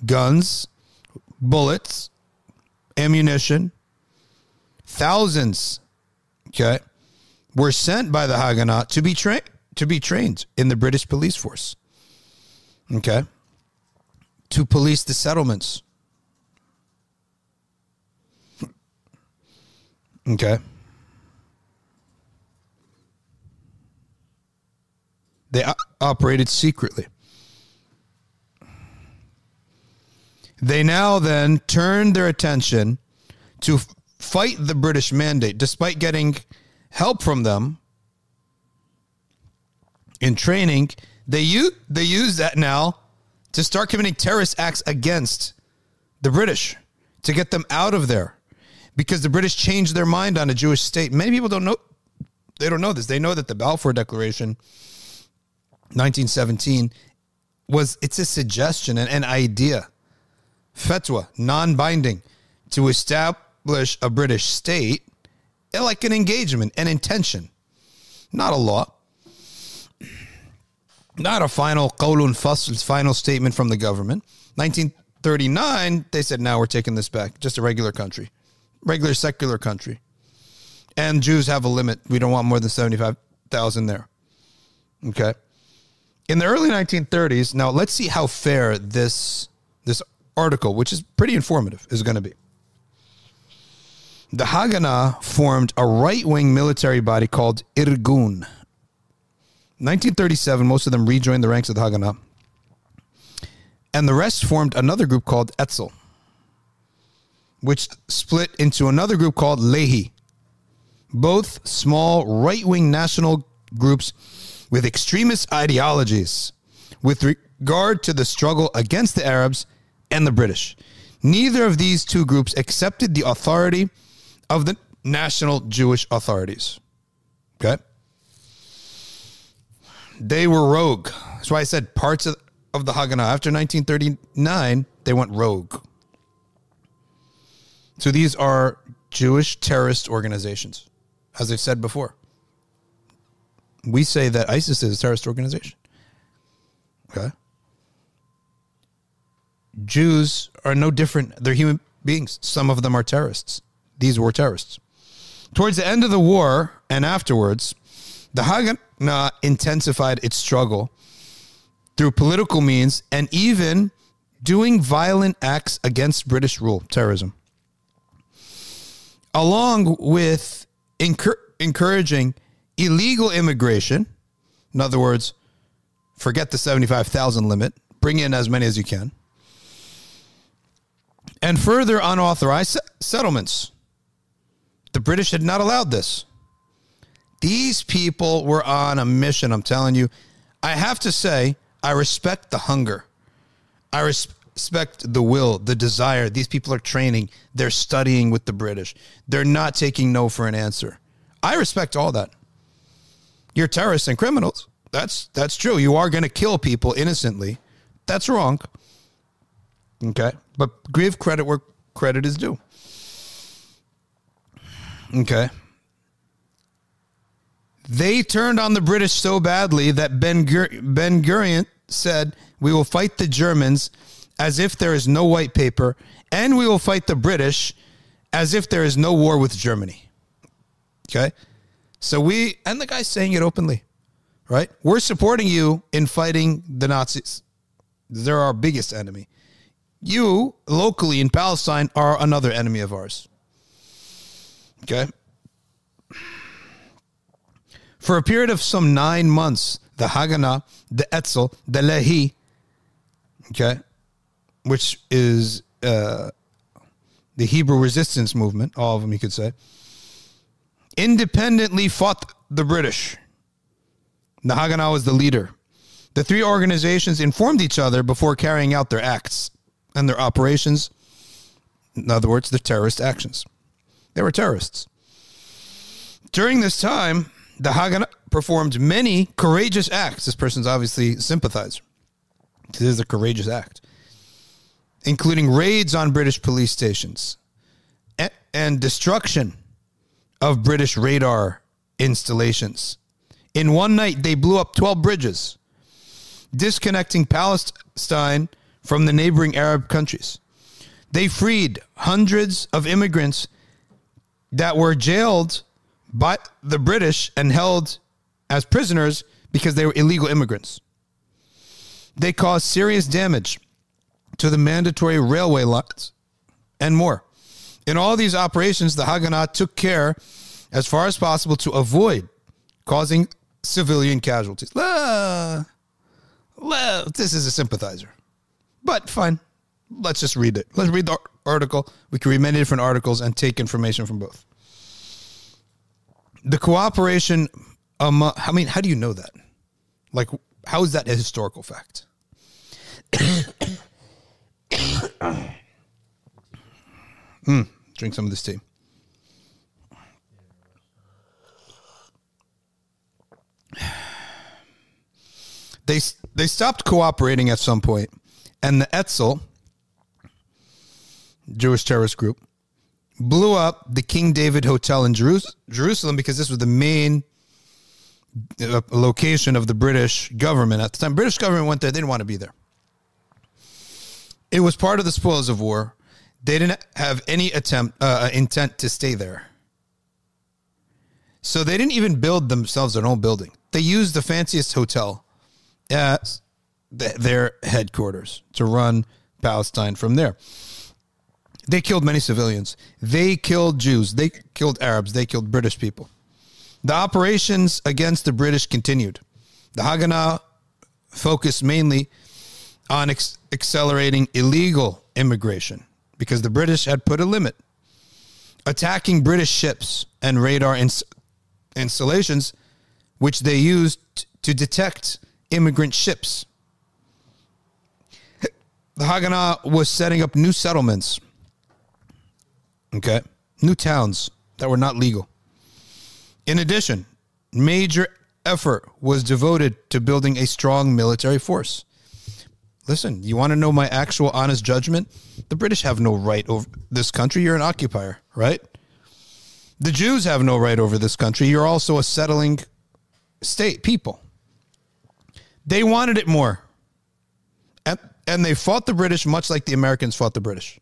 guns, bullets, ammunition. Thousands, okay, were sent by the Haganah to be trained to be trained in the British police force. Okay. To police the settlements. Okay. They operated secretly. They now then turned their attention to fight the British mandate, despite getting help from them in training. They use they use that now to start committing terrorist acts against the British to get them out of there because the British changed their mind on a Jewish state. Many people don't know they don't know this. They know that the Balfour Declaration 1917 was it's a suggestion and an idea fatwa non-binding to establish a British state like an engagement an intention not a law not a final qawlun fasl final statement from the government. 1939 they said now we're taking this back. Just a regular country regular secular country. And Jews have a limit. We don't want more than 75,000 there. Okay. In the early 1930s now let's see how fair this this article which is pretty informative is going to be. The Haganah formed a right-wing military body called Irgun 1937 most of them rejoined the ranks of the Haganah and the rest formed another group called Etzel which split into another group called Lehi both small right-wing national groups with extremist ideologies with regard to the struggle against the Arabs and the British. Neither of these two groups accepted the authority of the national Jewish authorities. Okay? They were rogue. That's why I said parts of, of the Haganah after 1939, they went rogue. So these are Jewish terrorist organizations, as I've said before we say that ISIS is a terrorist organization. Okay. Jews are no different. They're human beings. Some of them are terrorists. These were terrorists. Towards the end of the war and afterwards, the Haganah intensified its struggle through political means and even doing violent acts against British rule, terrorism, along with encour- encouraging illegal immigration. In other words, forget the 75,000 limit, bring in as many as you can. And further unauthorized settlements. The British had not allowed this. These people were on a mission, I'm telling you. I have to say, I respect the hunger. I respect the will, the desire. These people are training, they're studying with the British. They're not taking no for an answer. I respect all that you're terrorists and criminals. That's that's true. You are going to kill people innocently. That's wrong. Okay, but give credit where credit is due. Okay. They turned on the British so badly that Ben Gur- Ben Gurion said, "We will fight the Germans as if there is no white paper, and we will fight the British as if there is no war with Germany." Okay. So we, and the guy's saying it openly, right? We're supporting you in fighting the Nazis. They're our biggest enemy. You, locally in Palestine, are another enemy of ours. Okay. For a period of some nine months, the Haganah, the Etzel, the Lehi, okay, which is uh, the Hebrew resistance movement, all of them you could say, independently fought the British. The Haganah was the leader. The three organizations informed each other before carrying out their acts and their operations. In other words, their terrorist actions. They were terrorists. During this time, the Haganah performed many courageous acts. This person's obviously sympathizer. This is a courageous act, including raids on British police stations and, and destruction of British radar installations. In one night, they blew up 12 bridges, disconnecting Palestine from the neighboring Arab countries. They freed hundreds of immigrants that were jailed by the British and held as prisoners because they were illegal immigrants. They caused serious damage to the mandatory railway lines and more. In all these operations, the Haganah took care as far as possible to avoid causing civilian casualties. Well, this is a sympathizer. But fine. Let's just read it. Let's read the article. We can read many different articles and take information from both. The cooperation um, I mean, how do you know that? Like, how is that a historical fact? mm, drink some of this tea. They they stopped cooperating at some point, and the Etzel, Jewish terrorist group, blew up the King David Hotel in Jerusalem because this was the main uh, location of the British government at the time. British government went there; they didn't want to be there. It was part of the spoils of war. They didn't have any attempt uh, intent to stay there. So they didn't even build themselves their own building. They used the fanciest hotel as their headquarters to run Palestine from there. They killed many civilians. They killed Jews. They killed Arabs. They killed British people. The operations against the British continued. The Haganah focused mainly on ex- accelerating illegal immigration because the British had put a limit. Attacking British ships and radar ins- installations, which they used to detect immigrant ships. The Haganah was setting up new settlements, okay, new towns that were not legal. In addition, major effort was devoted to building a strong military force. Listen, you want to know my actual honest judgment? The British have no right over this country. You're an occupier, right? The Jews have no right over this country. You're also a settling state people. They wanted it more. And, and they fought the British much like the Americans fought the British.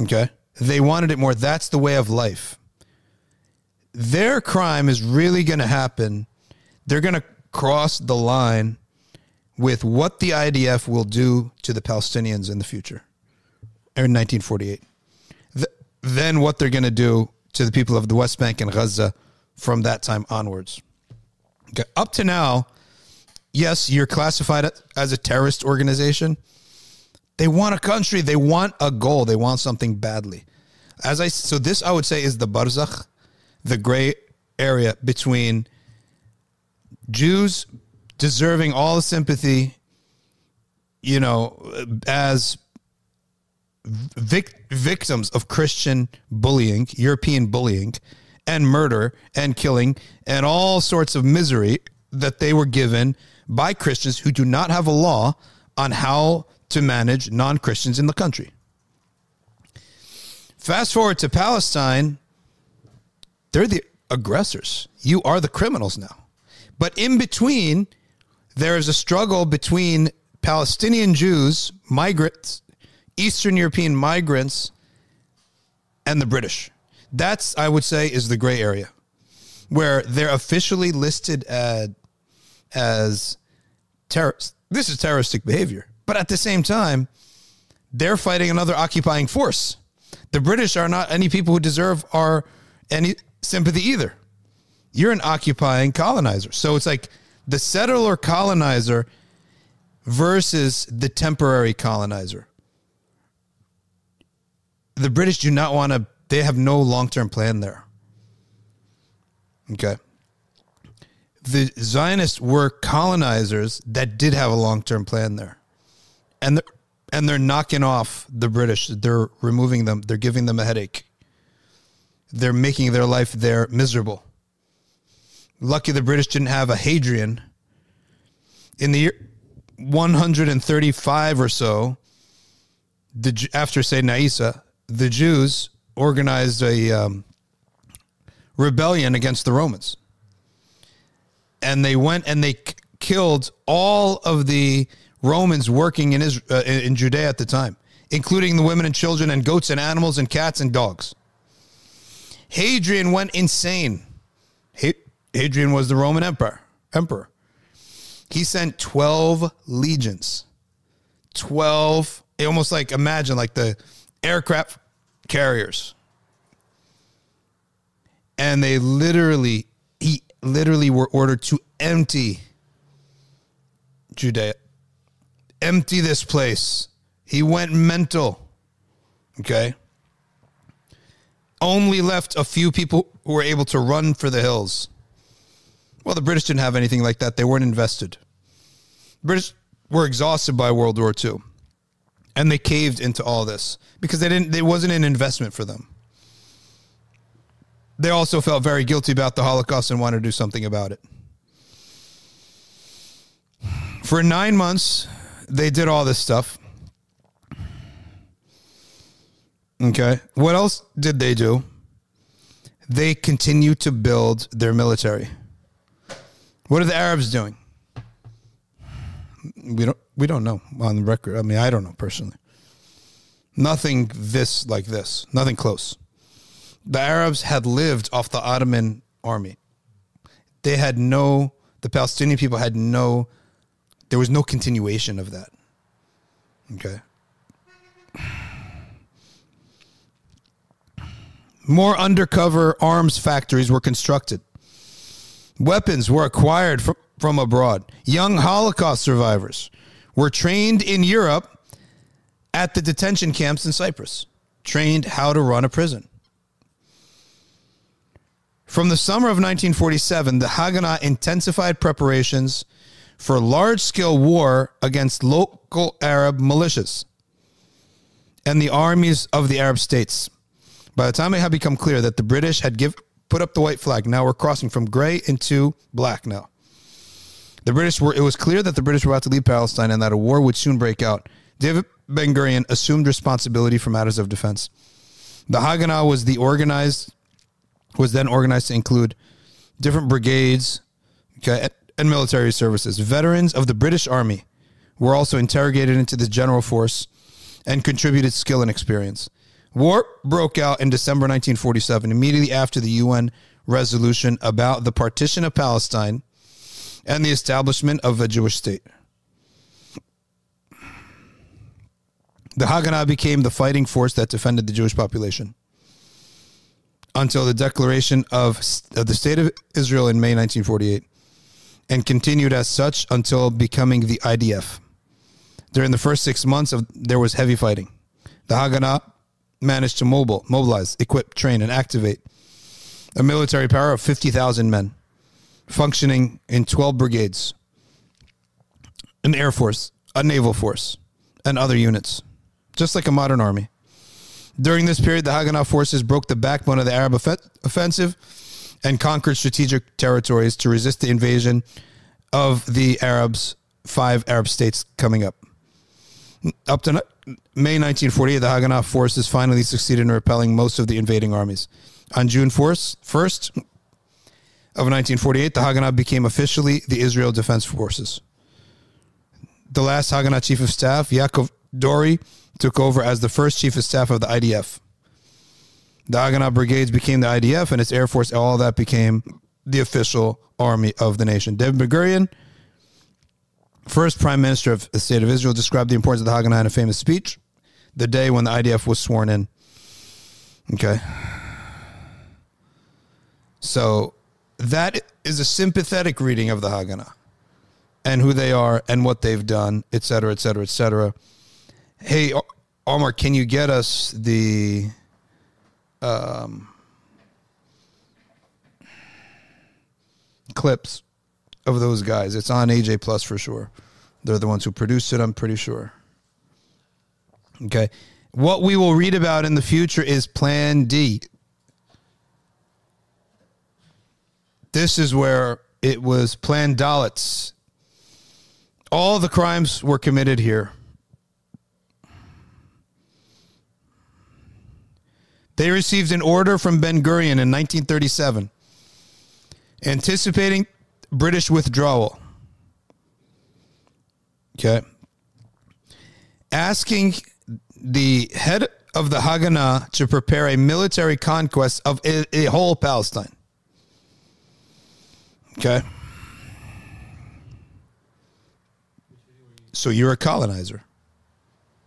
Okay? They wanted it more. That's the way of life their crime is really going to happen. They're going to cross the line with what the IDF will do to the Palestinians in the future, in 1948. then what they're going to do to the people of the West Bank and Gaza from that time onwards. Okay. Up to now, yes, you're classified as a terrorist organization. They want a country, they want a goal, they want something badly. As I so this I would say is the barzakh the gray area between Jews deserving all the sympathy, you know, as vic- victims of Christian bullying, European bullying, and murder and killing and all sorts of misery that they were given by Christians who do not have a law on how to manage non Christians in the country. Fast forward to Palestine they're the aggressors. You are the criminals now. But in between, there is a struggle between Palestinian Jews, migrants, Eastern European migrants, and the British. That's, I would say, is the gray area where they're officially listed as, as terrorists. This is terroristic behavior. But at the same time, they're fighting another occupying force. The British are not any people who deserve our any sympathy either. You're an occupying colonizer. So it's like the settler colonizer versus the temporary colonizer. The British do not want to, they have no long term plan there. Okay. the Zionists were colonizers that did have a long term plan there, and they're, and they're knocking off the British. They're removing them. They're giving them a headache. They're making their life there miserable. Lucky the British didn't have a Hadrian. In the year 135 or so, the after Sayyidina Isa, the Jews organized a um, rebellion against the Romans, and they went and they killed all of the Romans working in Isra- uh, in Judea at the time, including the women and children and goats and animals and cats and dogs. Hadrian went insane. Hadrian was the Roman emperor. Emperor. He sent 12 legions. 12 almost like imagine like the aircraft carriers. And they literally he literally were ordered to empty Judea. Empty this place. He went mental. Okay? only left a few people who were able to run for the hills. Well, the British didn't have anything like that. They weren't invested. The British were exhausted by World War II. And they caved into all this because they didn't it wasn't an investment for them. They also felt very guilty about the Holocaust and wanted to do something about it. For 9 months, they did all this stuff. Okay. What else did they do? They continue to build their military. What are the Arabs doing? We don't we don't know on the record. I mean, I don't know personally. Nothing this like this. Nothing close. The Arabs had lived off the Ottoman army. They had no the Palestinian people had no there was no continuation of that. Okay. More undercover arms factories were constructed. Weapons were acquired from, from abroad. Young Holocaust survivors were trained in Europe at the detention camps in Cyprus, trained how to run a prison. From the summer of 1947, the Haganah intensified preparations for large scale war against local Arab militias and the armies of the Arab states. By the time it had become clear that the British had give, put up the white flag, now we're crossing from gray into black now. The British were, it was clear that the British were about to leave Palestine and that a war would soon break out. David Ben Gurion assumed responsibility for matters of defense. The Haganah was the organized, was then organized to include different brigades okay, and military services. Veterans of the British Army were also interrogated into the general force and contributed skill and experience. War broke out in December 1947, immediately after the UN resolution about the partition of Palestine and the establishment of a Jewish state. The Haganah became the fighting force that defended the Jewish population until the declaration of, of the State of Israel in May 1948 and continued as such until becoming the IDF. During the first six months of there was heavy fighting. The Haganah managed to mobile, mobilize, equip, train, and activate a military power of 50,000 men, functioning in 12 brigades, an air force, a naval force, and other units, just like a modern army. During this period, the Haganah forces broke the backbone of the Arab off- offensive and conquered strategic territories to resist the invasion of the Arabs, five Arab states coming up. Up to May 1948, the Haganah forces finally succeeded in repelling most of the invading armies. On June 4th, 1st of 1948, the Haganah became officially the Israel Defense Forces. The last Haganah chief of staff, Yaakov Dori, took over as the first chief of staff of the IDF. The Haganah brigades became the IDF, and its air force, all that became the official army of the nation. David Ben Gurion, first prime minister of the state of Israel, described the importance of the Haganah in a famous speech the day when the IDF was sworn in. Okay. So that is a sympathetic reading of the Haganah and who they are and what they've done, et cetera, et cetera, et cetera. Hey, Omar, can you get us the um, clips of those guys. It's on AJ Plus for sure. They're the ones who produced it, I'm pretty sure. Okay. What we will read about in the future is Plan D. This is where it was Plan Dalet. All the crimes were committed here. They received an order from Ben Gurion in 1937 anticipating British withdrawal. Okay. Asking the head of the Haganah to prepare a military conquest of a, a whole Palestine. Okay. So you're a colonizer,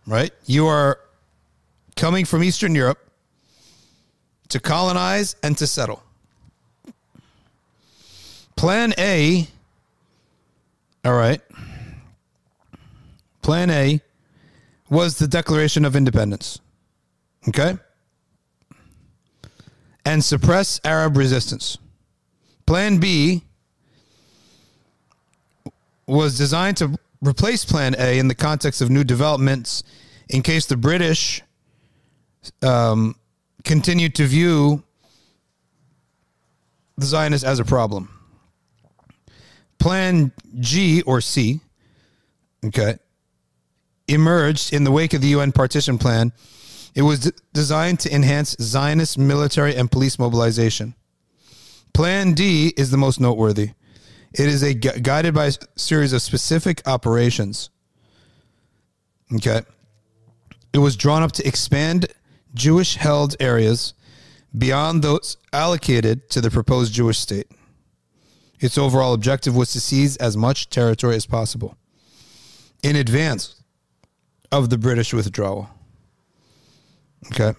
right? You are coming from Eastern Europe to colonize and to settle. Plan A, all right. Plan A was the Declaration of Independence. Okay? And suppress Arab resistance. Plan B was designed to replace Plan A in the context of new developments in case the British um, continued to view the Zionists as a problem. Plan G or C, okay, emerged in the wake of the UN partition plan. It was d- designed to enhance Zionist military and police mobilization. Plan D is the most noteworthy. It is a gu- guided by a series of specific operations. Okay. It was drawn up to expand Jewish held areas beyond those allocated to the proposed Jewish state. Its overall objective was to seize as much territory as possible in advance of the British withdrawal. Okay.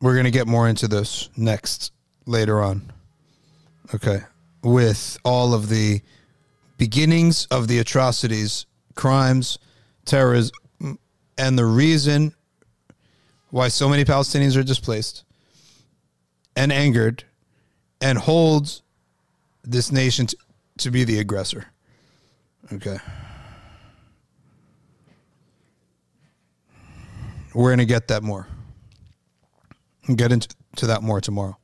We're going to get more into this next later on. Okay. With all of the beginnings of the atrocities, crimes, terrorism, mm, and the reason why so many Palestinians are displaced and angered and holds this nation to, to be the aggressor. Okay. We're going to get that more. And get into that more tomorrow.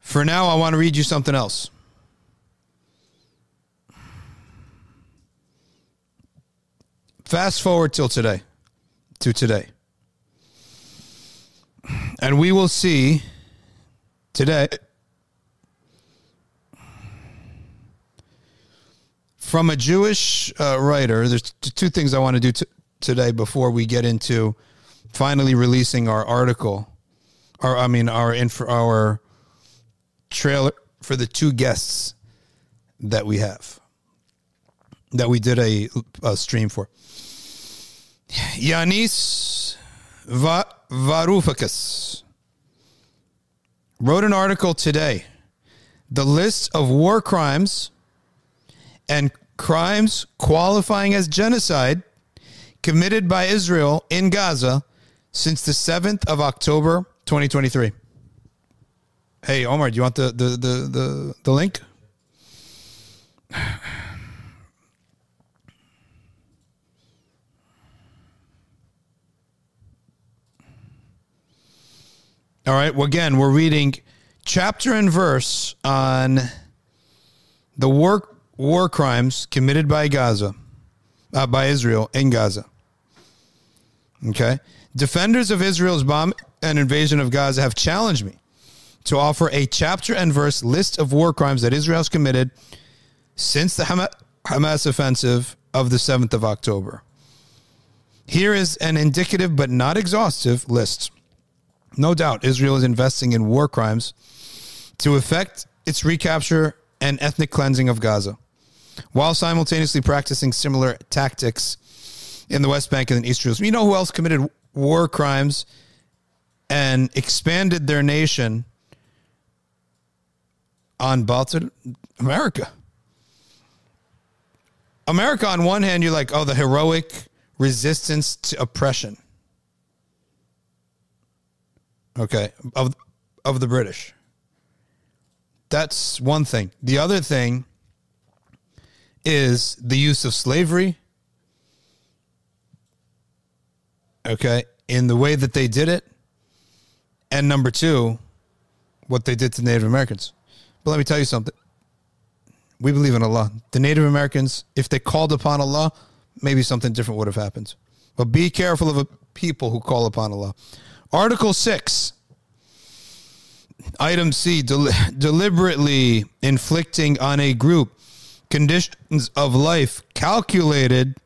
For now, I want to read you something else. Fast forward till today, to today. And we will see today from a Jewish uh, writer. There's t- two things I want to do t- today before we get into finally releasing our article, or I mean our inf- our trailer for the two guests that we have that we did a, a stream for. Yanis Va- Varoufakis wrote an article today. The list of war crimes and crimes qualifying as genocide committed by Israel in Gaza since the 7th of October 2023. Hey Omar, do you want the the the the, the link? All right. Well, again, we're reading chapter and verse on the war war crimes committed by Gaza, uh, by Israel in Gaza. Okay. Defenders of Israel's bomb and invasion of Gaza have challenged me to offer a chapter and verse list of war crimes that Israel has committed since the Hama- Hamas offensive of the 7th of October. Here is an indicative but not exhaustive list. No doubt Israel is investing in war crimes to effect its recapture and ethnic cleansing of Gaza, while simultaneously practicing similar tactics in the West Bank and in East Jerusalem. You know who else committed war crimes and expanded their nation on Baltic America. America, on one hand, you're like, oh, the heroic resistance to oppression. Okay, of of the British. That's one thing. The other thing is the use of slavery. Okay, in the way that they did it. And number two, what they did to Native Americans. But let me tell you something. We believe in Allah. The Native Americans, if they called upon Allah, maybe something different would have happened. But be careful of a people who call upon Allah. Article 6. Item C del- deliberately inflicting on a group conditions of life calculated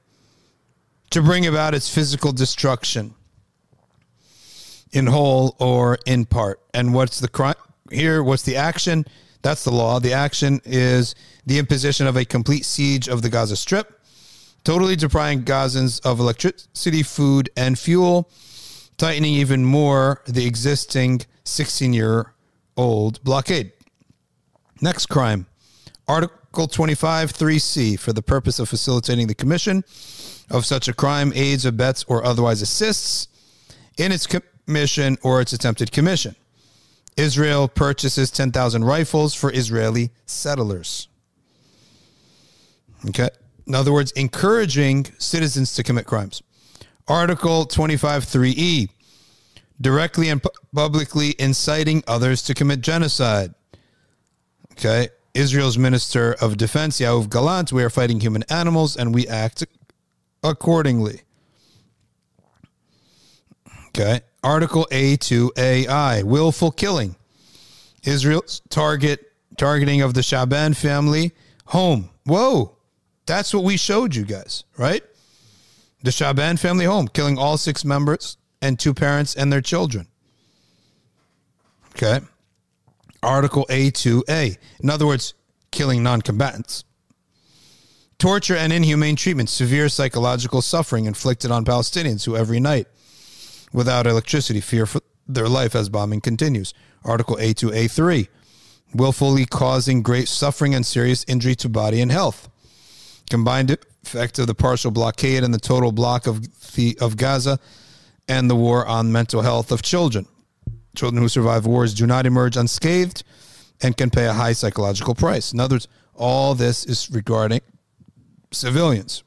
to bring about its physical destruction in whole or in part. And what's the crime here? What's the action? That's the law. The action is the imposition of a complete siege of the Gaza Strip, totally depriving Gazans of electricity, food, and fuel, tightening even more the existing 16 year old blockade. Next crime Article 25 3C for the purpose of facilitating the commission of such a crime, aids, abets, or otherwise assists in its commission or its attempted commission. Israel purchases 10,000 rifles for Israeli settlers. Okay. In other words, encouraging citizens to commit crimes. Article 25 3E directly and pu- publicly inciting others to commit genocide. Okay. Israel's Minister of Defense, Yoav Gallant, we are fighting human animals and we act accordingly. Okay. Article A2AI, willful killing. Israel's target targeting of the Shaban family home. Whoa. That's what we showed you guys, right? The Shaban family home, killing all six members and two parents and their children. Okay. Article A2A. In other words, killing non combatants. Torture and inhumane treatment, severe psychological suffering inflicted on Palestinians who every night without electricity, fear for their life as bombing continues. Article A2A3, willfully causing great suffering and serious injury to body and health. Combined effect of the partial blockade and the total block of the of Gaza and the war on mental health of children. Children who survive wars do not emerge unscathed and can pay a high psychological price. In other words, all this is regarding civilians.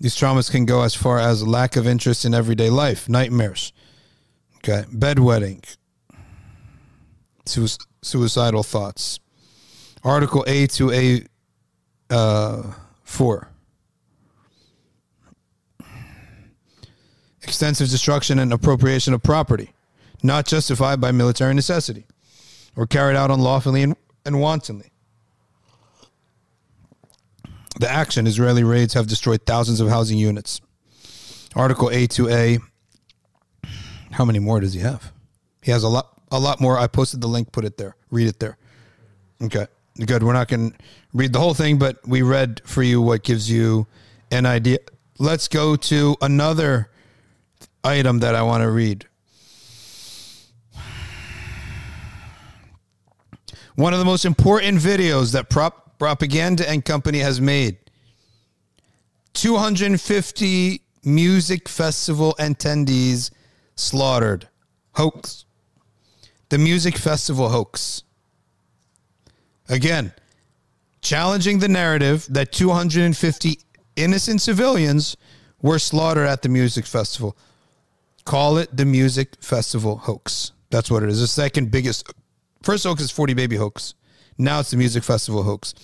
These traumas can go as far as lack of interest in everyday life, nightmares, okay, bedwetting, suicidal thoughts. Article A to A uh, 4. Extensive destruction and appropriation of property, not justified by military necessity, or carried out unlawfully and, and wantonly. The action Israeli raids have destroyed thousands of housing units. Article A2A. How many more does he have? He has a lot a lot more. I posted the link, put it there. Read it there. Okay. Good. We're not going to read the whole thing, but we read for you what gives you an idea. Let's go to another item that I want to read. One of the most important videos that prop propaganda and company has made. 250 music festival attendees slaughtered. Hoax. The music festival hoax. Again challenging the narrative that 250 innocent civilians were slaughtered at the music festival. Call it the music festival hoax. That's what it is. The second biggest first hoax is 40 baby hoax now it's the music festival hoax.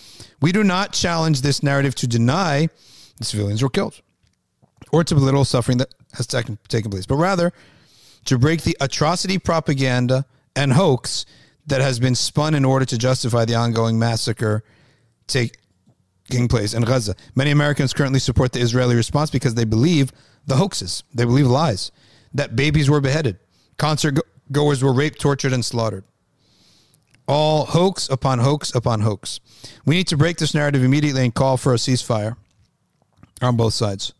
We do not challenge this narrative to deny the civilians were killed or to belittle suffering that has taken, taken place, but rather to break the atrocity propaganda and hoax that has been spun in order to justify the ongoing massacre taking place in Gaza. Many Americans currently support the Israeli response because they believe the hoaxes, they believe lies, that babies were beheaded, concert goers were raped, tortured, and slaughtered all hoax upon hoax upon hoax. We need to break this narrative immediately and call for a ceasefire on both sides.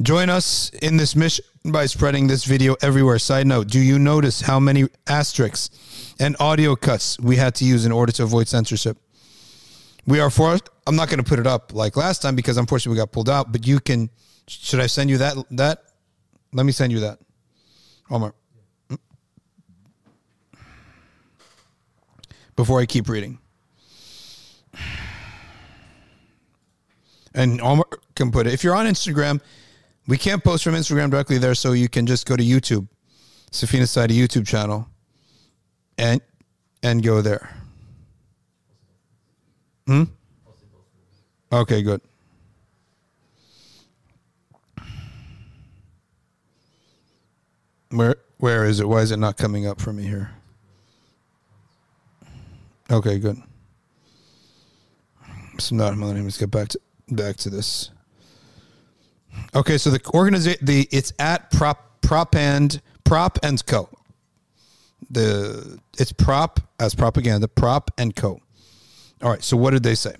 Join us in this mission by spreading this video everywhere. Side note, do you notice how many asterisks and audio cuts we had to use in order to avoid censorship. We are forced. I'm not going to put it up like last time because unfortunately we got pulled out. But you can. Should I send you that? That. Let me send you that. Omar. Before I keep reading. And Omar can put it. If you're on Instagram, we can't post from Instagram directly there, so you can just go to YouTube, Safina Society YouTube channel, and and go there. Hmm. Okay, good. Where where is it? Why is it not coming up for me here? Okay, good. So not let's get back to back to this. Okay, so the organization the it's at prop prop and prop and co. The it's prop as propaganda prop and co. All right, so what did they say?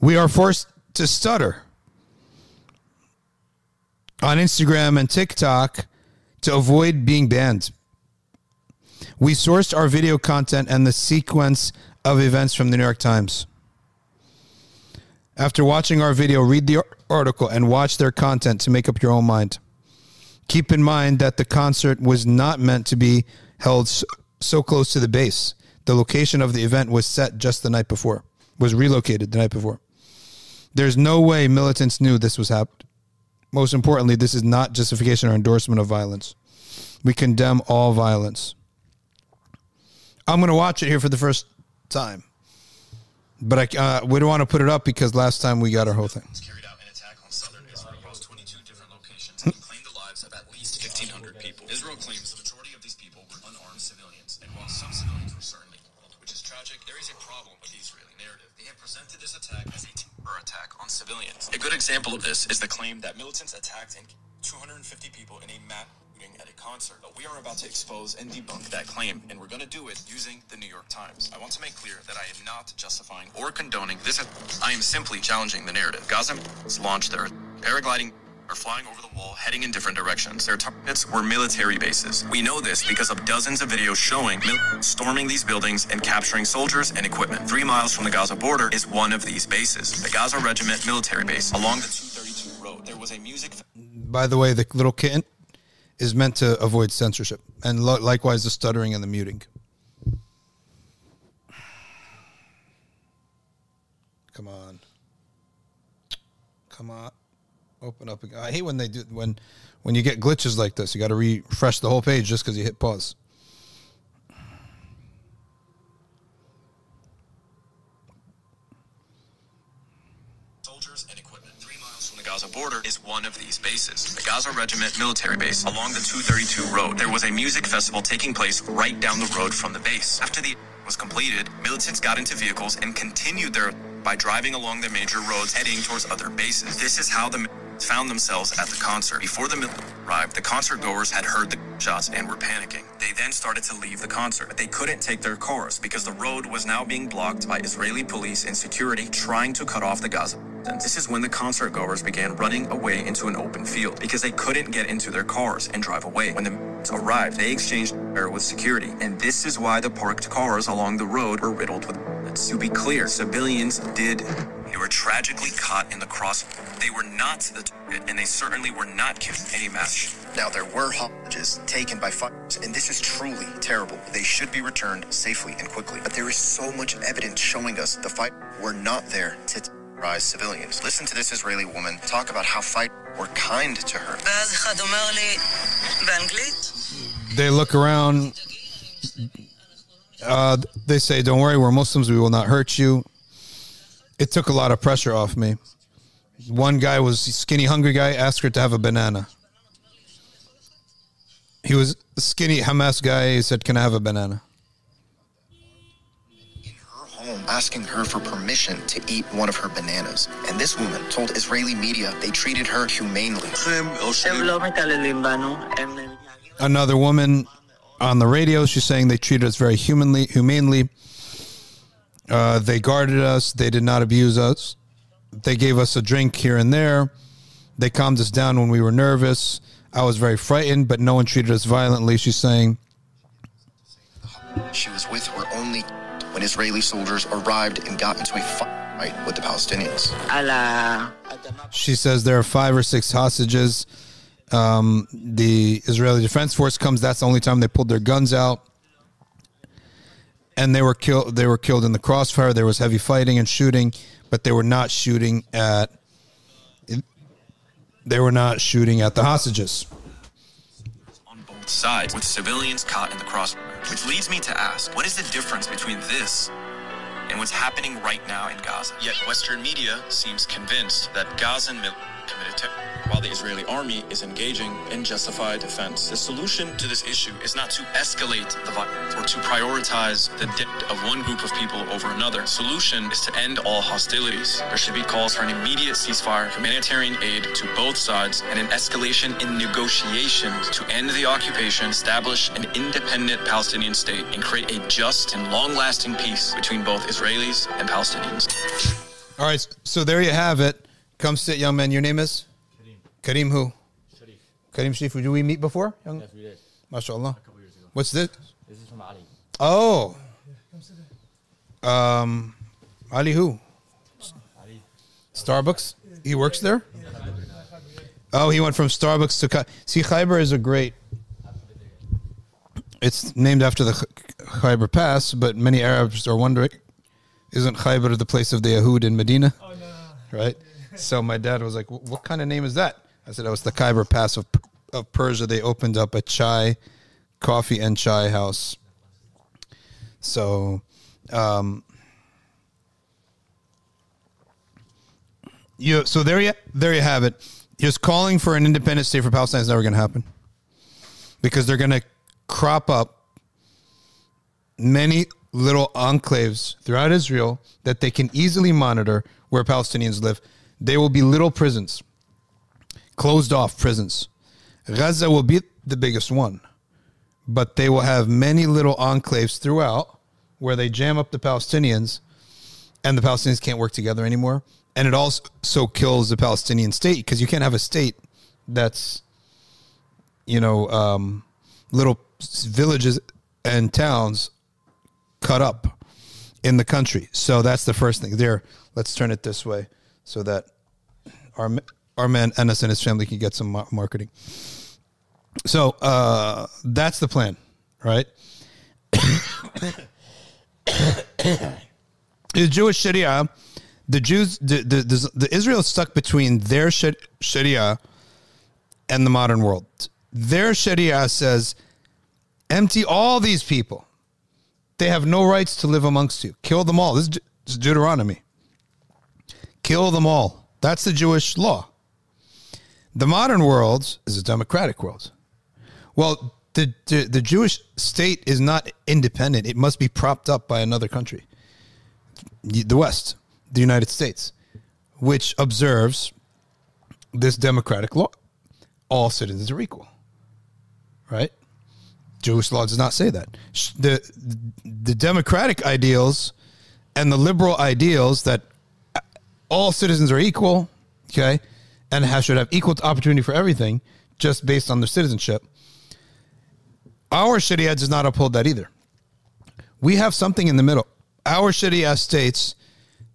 We are forced to stutter on Instagram and TikTok to avoid being banned. We sourced our video content and the sequence of events from the New York Times. After watching our video, read the article and watch their content to make up your own mind. Keep in mind that the concert was not meant to be held so, close to the base. The location of the event was set just the night before, was relocated the night before. There's no way militants knew this was happening. Most importantly, this is not justification or endorsement of violence. We condemn all violence. I'm going to watch it here for the first time. But I, uh, we don't want to put it up because last time we got our whole thing. carried out an attack on southern Israel across 22 different locations and claimed the lives of at least 1,500 people. Israel claims the majority of these people were unarmed civilians, and while some civilians were certainly killed, which is tragic, there is a problem with the Israeli narrative. They have presented this attack as a terror attack on civilians. A good example of this is the claim that militants attacked and 250 people in a mass shooting at a concert. But we are about to expose and debunk that claim, and we're going to do it using the New York Times. I want to make clear that I am not justifying or condoning this. I am simply challenging the narrative. Gaza launched their paragliding are flying over the wall, heading in different directions. Their targets were military bases. We know this because of dozens of videos showing storming these buildings and capturing soldiers and equipment. Three miles from the Gaza border is one of these bases, the Gaza Regiment military base. Along the 232 road, there was a music. By the way, the little kitten is meant to avoid censorship, and lo- likewise the stuttering and the muting. Come on, come on, open up. again. I hate when they do when when you get glitches like this. You got to refresh the whole page just because you hit pause. soldiers and equipment. Three miles from the Gaza border is one of these bases, the Gaza Regiment military base. Along the 232 road, there was a music festival taking place right down the road from the base. After the was completed, militants got into vehicles and continued their by driving along the major roads heading towards other bases. This is how the found themselves at the concert. Before the militants arrived, the concert goers had heard the shots and were panicking. They then started to leave the concert, but they couldn't take their cars because the road was now being blocked by Israeli police and security trying to cut off the Gaza. This is when the concert goers began running away into an open field because they couldn't get into their cars and drive away. When the militants arrived, they exchanged fire with security, and this is why the parked cars along the road were riddled with bullets. To be clear, civilians did. They were tragically caught in the cross. They were not the target, and they certainly were not given any match. Now, there were hostages taken by fighters, and this is truly terrible. They should be returned safely and quickly. But there is so much evidence showing us the fighters were not there to terrorize civilians. Listen to this Israeli woman talk about how fighters were kind to her. They look around. Uh, they say, Don't worry, we're Muslims. We will not hurt you. It took a lot of pressure off me. One guy was skinny, hungry guy, asked her to have a banana. He was skinny Hamas guy. He said, Can I have a banana? asking her for permission to eat one of her bananas. And this woman told Israeli media they treated her humanely. Another woman on the radio, she's saying they treated us very humanly. Humanely, uh, they guarded us. They did not abuse us. They gave us a drink here and there. They calmed us down when we were nervous. I was very frightened, but no one treated us violently. She's saying, she was with her only when Israeli soldiers arrived and got into a fight with the Palestinians. ala She says there are five or six hostages. Um, the Israeli Defense Force comes. That's the only time they pulled their guns out, and they were killed. They were killed in the crossfire. There was heavy fighting and shooting, but they were not shooting at. They were not shooting at the hostages. on both sides, with civilians caught in the crossfire. Which leads me to ask, what is the difference between this and what's happening right now in Gaza? Yet Western media seems convinced that Gazan military while the Israeli army is engaging in justified defense. The solution to this issue is not to escalate the violence or to prioritize the death of one group of people over another. Solution is to end all hostilities. There should be calls for an immediate ceasefire, humanitarian aid to both sides, and an escalation in negotiations to end the occupation, establish an independent Palestinian state, and create a just and long-lasting peace between both Israelis and Palestinians. All right, so there you have it. Come sit, young man. Your name is Kareem. Karim who? Sharif. Kareem Sharif. Did we meet before? Young? Yes, we did. MashaAllah. A couple years ago. What's this? This is from Ali. Oh. Um, Ali who? Ali. Starbucks. He works there. Oh, he went from Starbucks to. Ka- See, Khyber is a great. It's named after the Ch- Khyber Pass, but many Arabs are wondering, isn't Khyber the place of the Yahud in Medina? Oh no! Right. So my dad was like, "What kind of name is that?" I said, "Oh, was the Khyber Pass of of Persia. They opened up a chai, coffee and chai house." So, um, you so there you there you have it. Just calling for an independent state for Palestine is never going to happen because they're going to crop up many little enclaves throughout Israel that they can easily monitor where Palestinians live. They will be little prisons, closed off prisons. Gaza will be the biggest one, but they will have many little enclaves throughout where they jam up the Palestinians and the Palestinians can't work together anymore. And it also kills the Palestinian state because you can't have a state that's, you know, um, little villages and towns cut up in the country. So that's the first thing. There, let's turn it this way so that our our man Ennis and his family can get some marketing. So uh, that's the plan, right? the Jewish Sharia, the Jews, the, the, the, the Israel is stuck between their Sharia and the modern world. Their Sharia says, empty all these people. They have no rights to live amongst you. Kill them all. This is, De- this is Deuteronomy. Kill them all. That's the Jewish law. The modern world is a democratic world. Well, the, the the Jewish state is not independent. It must be propped up by another country. The West, the United States, which observes this democratic law. All citizens are equal. Right? Jewish law does not say that. The the democratic ideals and the liberal ideals that all citizens are equal, okay, and have, should have equal opportunity for everything, just based on their citizenship. Our Sharia does not uphold that either. We have something in the middle. Our Sharia states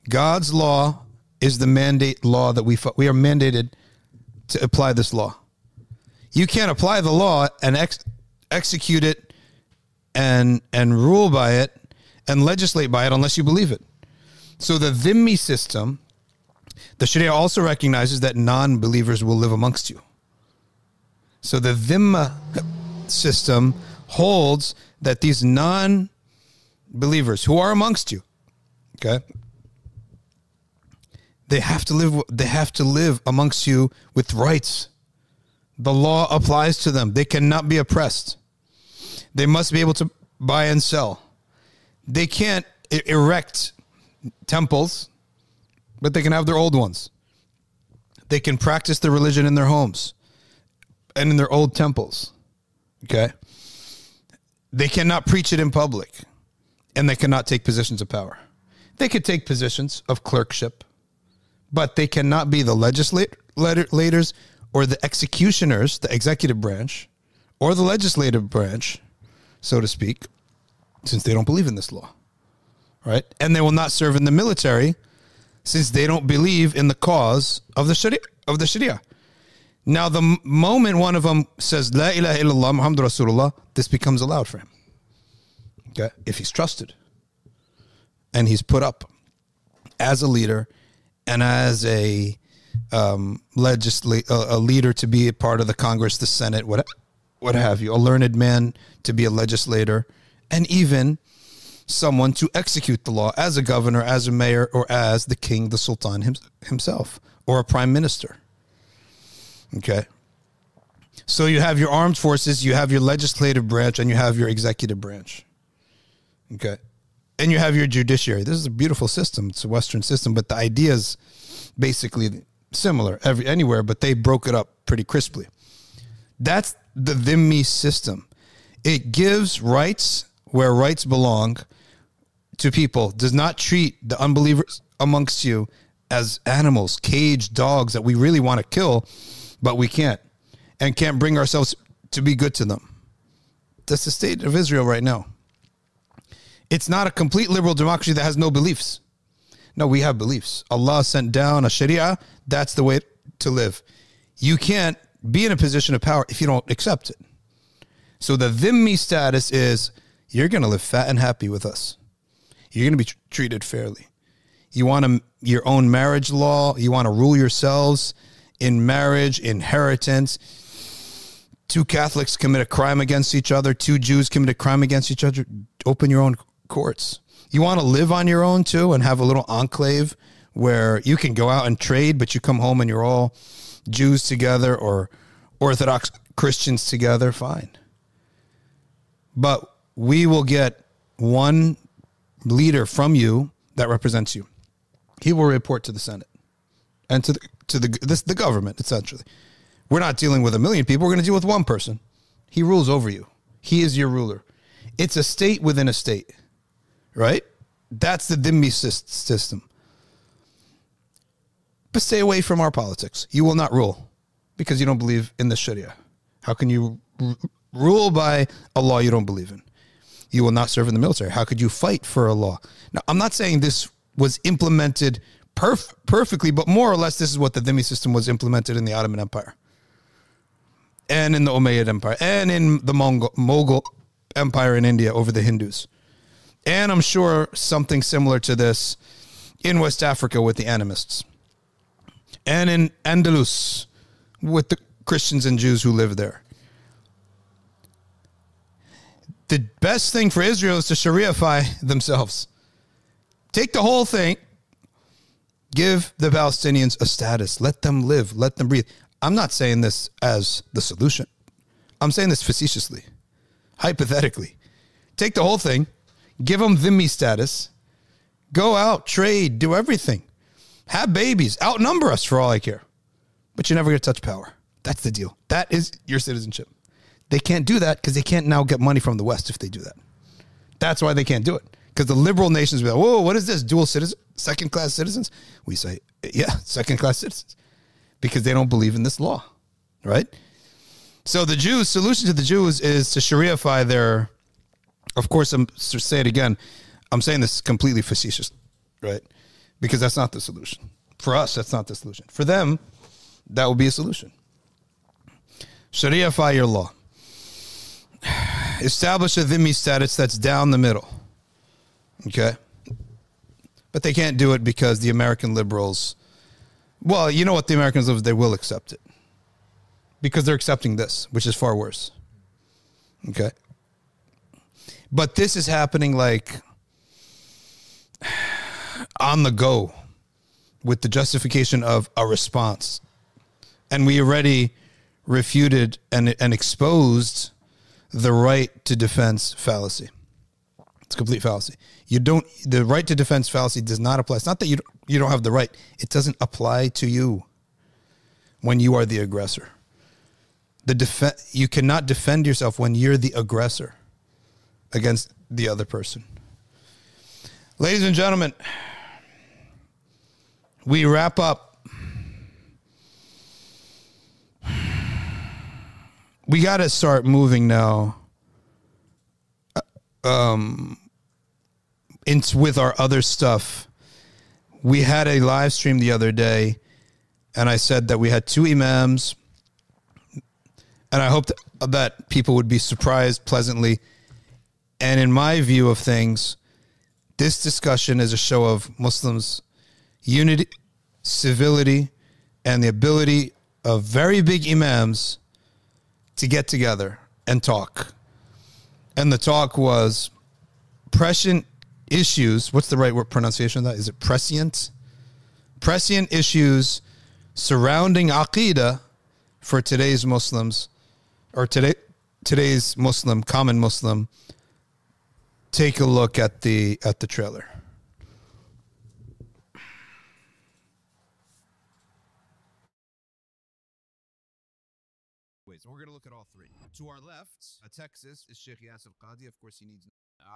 God's law is the mandate law that we we are mandated to apply this law. You can't apply the law and ex- execute it and and rule by it and legislate by it unless you believe it. So the dhimmi system, the Sharia also recognizes that non-believers will live amongst you. So the dhimma system holds that these non-believers who are amongst you, okay, they have to live. They have to live amongst you with rights. The law applies to them. They cannot be oppressed. They must be able to buy and sell. They can't erect temples, but they can have their old ones. They can practice their religion in their homes and in their old temples. Okay? They cannot preach it in public and they cannot take positions of power. They could take positions of clerkship, but they cannot be the legislators or the executioners, the executive branch, or the legislative branch, so to speak, since they don't believe in this law. Right? And they will not serve in the military since they don't believe in the cause of the Sharia. Of the Sharia. Now, the moment one of them says, La ilaha illallah Muhammad Rasulullah, this becomes allowed for him. Okay? If he's trusted and he's put up as a leader and as a um, a, a leader to be a part of the Congress, the Senate, what what have you, a learned man to be a legislator, and even someone to execute the law as a governor, as a mayor, or as the king, the sultan him, himself, or a prime minister. Okay. So you have your armed forces, you have your legislative branch, and you have your executive branch. Okay. And you have your judiciary. This is a beautiful system. It's a Western system, but the idea is basically similar every anywhere, but they broke it up pretty crisply. That's the Dhimmi system. It gives rights where rights belong to people, does not treat the unbelievers amongst you as animals, caged dogs that we really want to kill, but we can't, and can't bring ourselves to be good to them. That's the state of Israel right now. It's not a complete liberal democracy that has no beliefs. No, we have beliefs. Allah sent down a Sharia. That's the way to live. You can't be in a position of power if you don't accept it. So the dhimmi status is you're going to live fat and happy with us. You're going to be tr- treated fairly. You want a, your own marriage law. You want to rule yourselves in marriage, inheritance. Two Catholics commit a crime against each other. Two Jews commit a crime against each other. Open your own courts. You want to live on your own too and have a little enclave where you can go out and trade, but you come home and you're all Jews together or Orthodox Christians together. Fine. But we will get one leader from you that represents you. He will report to the Senate and to the to the this the government essentially. We're not dealing with a million people. We're going to deal with one person. He rules over you. He is your ruler. It's a state within a state, right? That's the sys- system. But stay away from our politics. You will not rule because you don't believe in the Sharia. How can you rule by a law you don't believe in? You will not serve in the military. How could you fight for a law? Now, I'm not saying this was implemented perf- perfectly, but more or less, this is what the dhimmi system was implemented in the Ottoman Empire and in the Umayyad Empire and in the Mongol, Mughal Empire in India over the Hindus. And I'm sure something similar to this in West Africa with the animists and in Andalus with the Christians and Jews who live there. The best thing for Israel is to Shariafy themselves. Take the whole thing, give the Palestinians a status, let them live, let them breathe. I'm not saying this as the solution. I'm saying this facetiously, hypothetically. Take the whole thing, give them dhimmi status, go out, trade, do everything, have babies, outnumber us for all I care. But you're never going to touch power. That's the deal. That is your citizenship. They can't do that because they can't now get money from the West if they do that. That's why they can't do it. Because the liberal nations be like, whoa, what is this? Dual citizen, second class citizens? We say, yeah, second class citizens. Because they don't believe in this law. Right? So the Jews, solution to the Jews is to Shariafy their of course I'm to say it again, I'm saying this completely facetious, right? Because that's not the solution. For us, that's not the solution. For them, that will be a solution. Shariafy your law. Establish a dhimmi status that's down the middle. Okay? But they can't do it because the American liberals, well, you know what the Americans liberals, they will accept it. Because they're accepting this, which is far worse. Okay? But this is happening like on the go with the justification of a response. And we already refuted and, and exposed the right to defense fallacy. It's complete fallacy. You don't the right to defense fallacy does not apply. It's not that you don't, you don't have the right. It doesn't apply to you when you are the aggressor. The def- you cannot defend yourself when you're the aggressor against the other person. Ladies and gentlemen, we wrap up we got to start moving now. uh, Um, into with our other stuff. We had a live stream the other day, and I said that we had two imams, and I hoped that people would be surprised pleasantly. And in my view of things, this discussion is a show of Muslims' unity, civility, and the ability of very big imams to get together and talk. And the talk was prescient issues. What's the right word pronunciation of that? Is it prescient? Prescient issues surrounding aqidah for today's Muslims or today today's Muslim, common Muslim. Take a look at the at the trailer. ways. And we're going to look at all three. To our left, uh, Texas is Sheikh Yasir Qadhi. Of course, he needs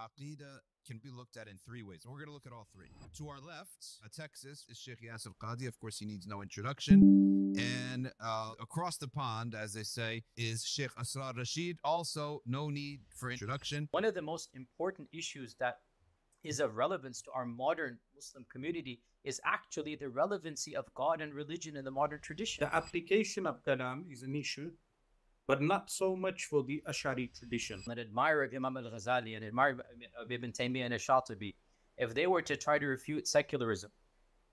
Aqidah can be looked at in three ways. And we're going to look at all three. To our left, uh, Texas is Sheikh Yasir Qadhi. Of course, he needs no introduction. And uh, across the pond, as they say, is Sheikh Asrar Rashid. Also, no need for introduction. One of the most important issues that is of relevance to our modern Muslim community is actually the relevancy of God and religion in the modern tradition. The application of kalam is an issue, but not so much for the Ash'ari tradition. An admirer of Imam al-Ghazali and admirer of Ibn Taymiyyah and Shatibi, if they were to try to refute secularism,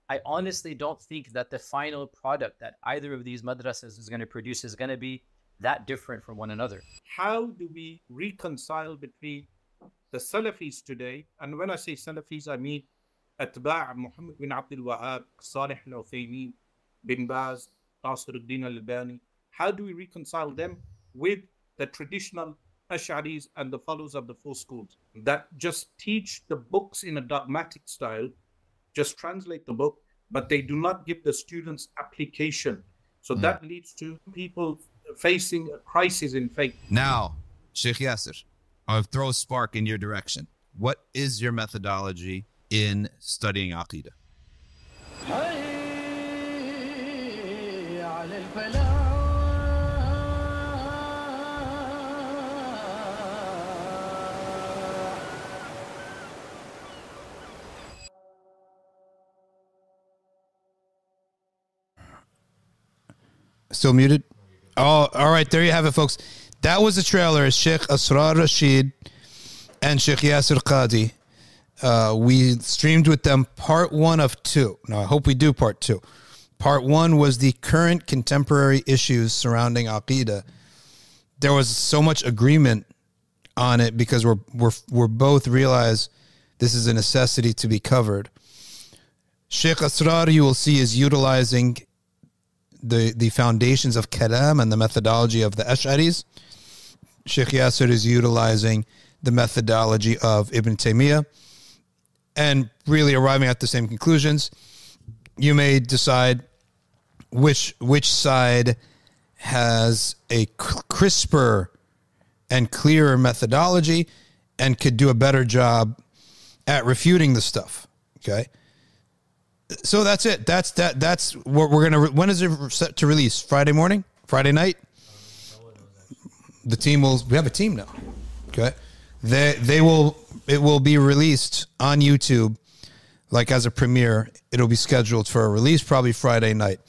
I honestly don't think that the final product that either of these madrasas is going to produce is going to be that different from one another. How do we reconcile between the Salafis today, and when I say Salafis, I mean Atba' Muhammad bin Abdul Wahab, Salih al Uthaymeen, bin Baz, Nasiruddin al Albani. How do we reconcile them with the traditional Ash'aris and the followers of the four schools that just teach the books in a dogmatic style, just translate the book, but they do not give the students application. So hmm. that leads to people facing a crisis in faith. Now, Sheikh Yasir, I'll throw a spark in your direction. What is your methodology in studying Aqidah? Still muted? Oh, all right. There you have it, folks. That was the trailer. Sheikh Asrar Rashid and Sheikh Yasir Qadhi. Uh, we streamed with them part one of two. Now, I hope we do part two. Part one was the current contemporary issues surrounding Aqidah. There was so much agreement on it because we're, we're, we're both realize this is a necessity to be covered. Sheikh Asrar, you will see, is utilizing the the foundations of kalam and the methodology of the Ash'aris. Sheikh Yasir is utilizing the methodology of Ibn Taymiyyah and really arriving at the same conclusions. You may decide which which side has a crisper and clearer methodology and could do a better job at refuting the stuff. Okay so that's it. That's that. That's what we're gonna. When is it set to release? Friday morning, Friday night. The team will. We have a team now. Okay, they they will. It will be released on YouTube, like as a premiere. It'll be scheduled for a release probably Friday night.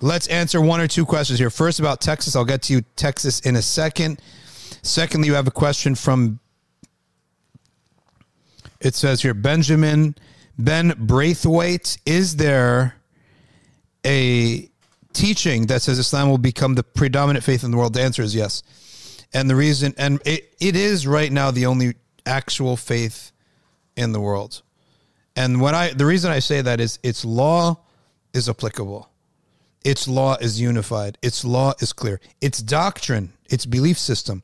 Let's answer one or two questions here. First about Texas. I'll get to you Texas in a second. Secondly, you have a question from. It says here Benjamin. Ben Braithwaite, is there a teaching that says Islam will become the predominant faith in the world? The answer is yes. And the reason, and it, it is right now the only actual faith in the world. And when I, the reason I say that is its law is applicable. Its law is unified. Its law is clear. Its doctrine, its belief system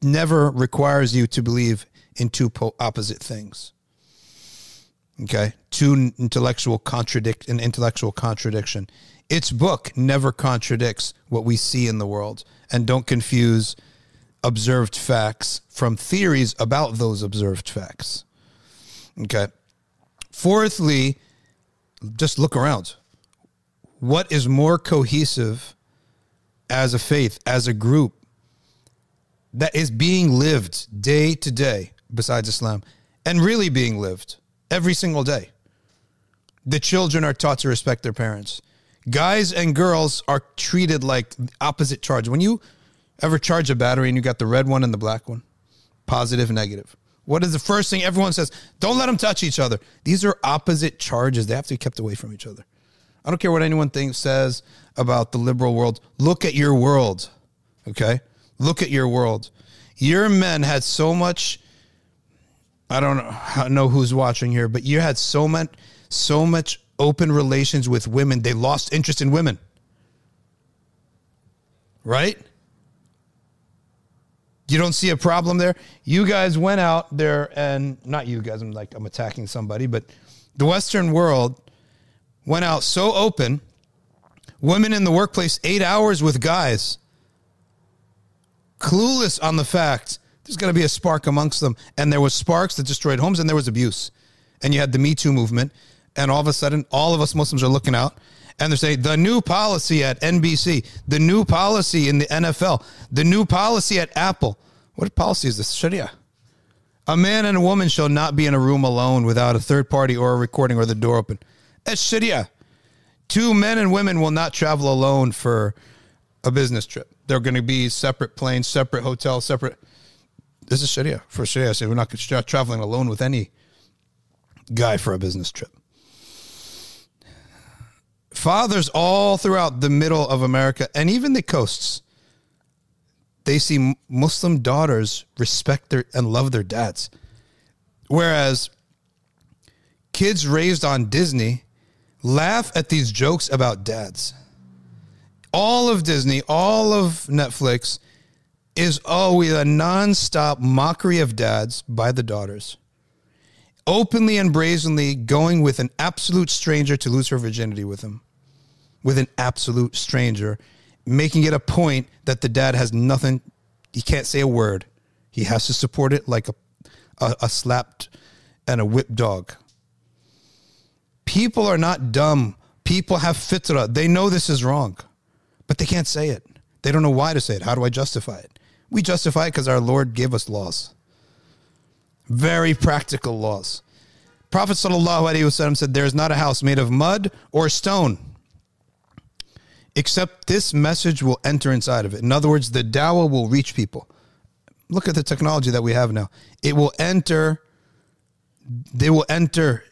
never requires you to believe in two opposite things. Okay, two intellectual contradict an intellectual contradiction. Its book never contradicts what we see in the world, and don't confuse observed facts from theories about those observed facts. Okay. Fourthly, just look around. What is more cohesive as a faith, as a group, that is being lived day to day besides Islam and really being lived every single day. The children are taught to respect their parents. Guys and girls are treated like opposite charge. When you ever charge a battery and you got the red one and the black one, positive, negative. What is the first thing everyone says? Don't let them touch each other. These are opposite charges. They have to be kept away from each other. I don't care what anyone thinks says about the liberal world. Look at your world. Okay? Look at your world. Your men had so much I don't know, know who's watching here, but you had so much so much open relations with women, they lost interest in women. Right? You don't see a problem there? You guys went out there and not you guys, I'm like I'm attacking somebody, but the Western world went out so open. Women in the workplace, eight hours with guys, clueless on the fact there's going to be a spark amongst them. And there was sparks that destroyed homes and there was abuse. And you had the Me Too movement. And all of a sudden, all of us Muslims are looking out and they're saying the new policy at NBC, the new policy in the NFL, the new policy at Apple. What policy is this? Sharia. A man and a woman shall not be in a room alone without a third party or a recording or the door open. That's Sharia. Two men and women will not travel alone for a business trip. They're going to be separate planes, separate hotels, separate. This is Sharia for Sharia. So we're not traveling alone with any guy for a business trip. Fathers all throughout the middle of America and even the coasts, they see Muslim daughters respect their and love their dads. Whereas kids raised on Disney laugh at these jokes about dads. All of Disney, all of Netflix is oh, always a nonstop mockery of dads by the daughters. Openly and brazenly going with an absolute stranger to lose her virginity with him. With an absolute stranger, making it a point that the dad has nothing, he can't say a word. He has to support it like a, a, a slapped and a whipped dog. People are not dumb. People have fitra. They know this is wrong, but they can't say it. They don't know why to say it. How do I justify it? We justify it because our Lord gave us laws. Very practical laws. Prophet ﷺ said, There is not a house made of mud or stone, except this message will enter inside of it. In other words, the dawah will reach people. Look at the technology that we have now. It will enter, they will enter,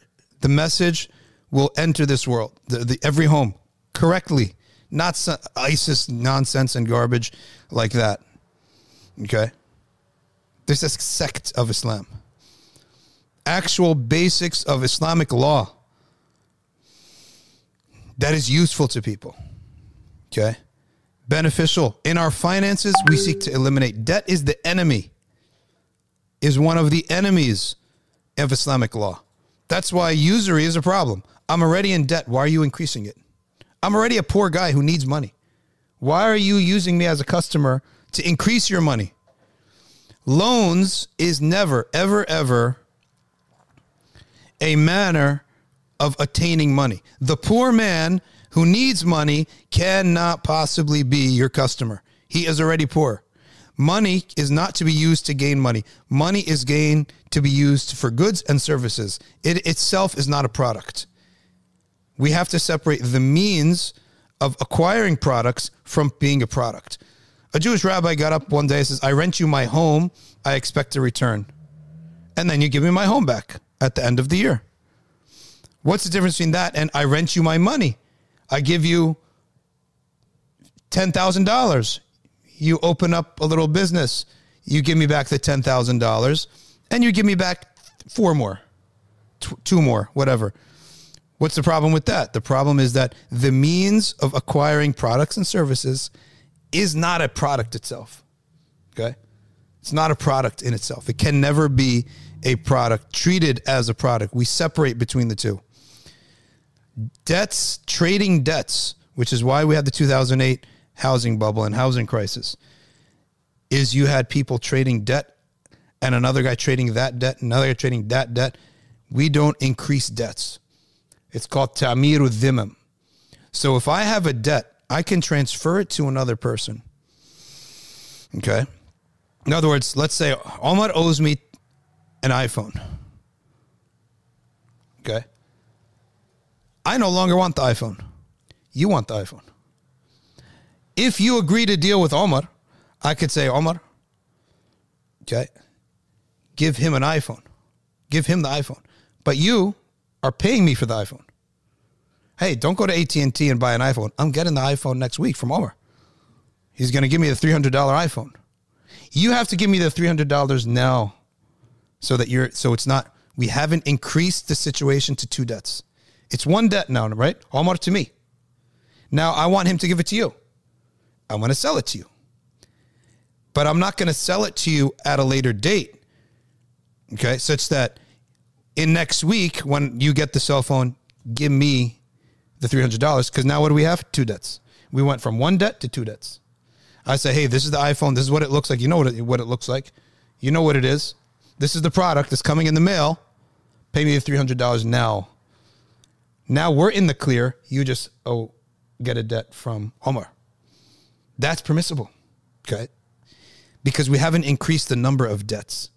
the message will enter this world, the, the every home correctly, not ISIS nonsense and garbage like that. Okay? This is sect of Islam. Actual basics of Islamic law that is useful to people. Okay? Beneficial. In our finances, we seek to eliminate debt is the enemy. Is one of the enemies of Islamic law. That's why usury is a problem. I'm already in debt. Why are you increasing it? I'm already a poor guy who needs money. Why are you using me as a customer to increase your money? Loans is never, ever, ever a manner of attaining money. The poor man who needs money cannot possibly be your customer. He is already poor. Money is not to be used to gain money. Money is gained to be used for goods and services. It itself is not a product. We have to separate the means of acquiring products from being a product. A Jewish rabbi got up one day and says, I rent you my home. I expect a return. And then you give me my home back at the end of the year. What's the difference between that and I rent you my money? I give you $10,000. You open up a little business. You give me back the $10,000 and you give me back four more, two more, whatever. What's the problem with that? The problem is that the means of acquiring products and services is not a product itself. Okay? It's not a product in itself. It can never be a product treated as a product. We separate between the two. Debts, trading debts, which is why we had the 2008 housing bubble and housing crisis, is you had people trading debt and another guy trading that debt, another guy trading that debt. We don't increase debts. It's called ta'miru dhimam. So if I have a debt I can transfer it to another person. Okay. In other words, let's say Omar owes me an iPhone. Okay. I no longer want the iPhone. You want the iPhone. If you agree to deal with Omar, I could say, Omar, okay, give him an iPhone. Give him the iPhone. But you are paying me for the iPhone. Hey, don't go to AT&T and buy an iPhone. I'm getting the iPhone next week from Omar. He's going to give me the $300 iPhone. You have to give me the $300 now so that you're so it's not we haven't increased the situation to two debts. It's one debt now, right? Omar to me. Now I want him to give it to you. I'm going to sell it to you. But I'm not going to sell it to you at a later date. Okay? Such that in next week when you get the cell phone, give me the $300 cuz now what do we have? Two debts. We went from one debt to two debts. I say, "Hey, this is the iPhone. This is what it looks like. You know what it, what it looks like. You know what it is. This is the product that's coming in the mail. Pay me the three hundred dollars now. Now we're in the clear. You just oh get a debt from Omar. That's permissible, okay? Because we haven't increased the number of debts.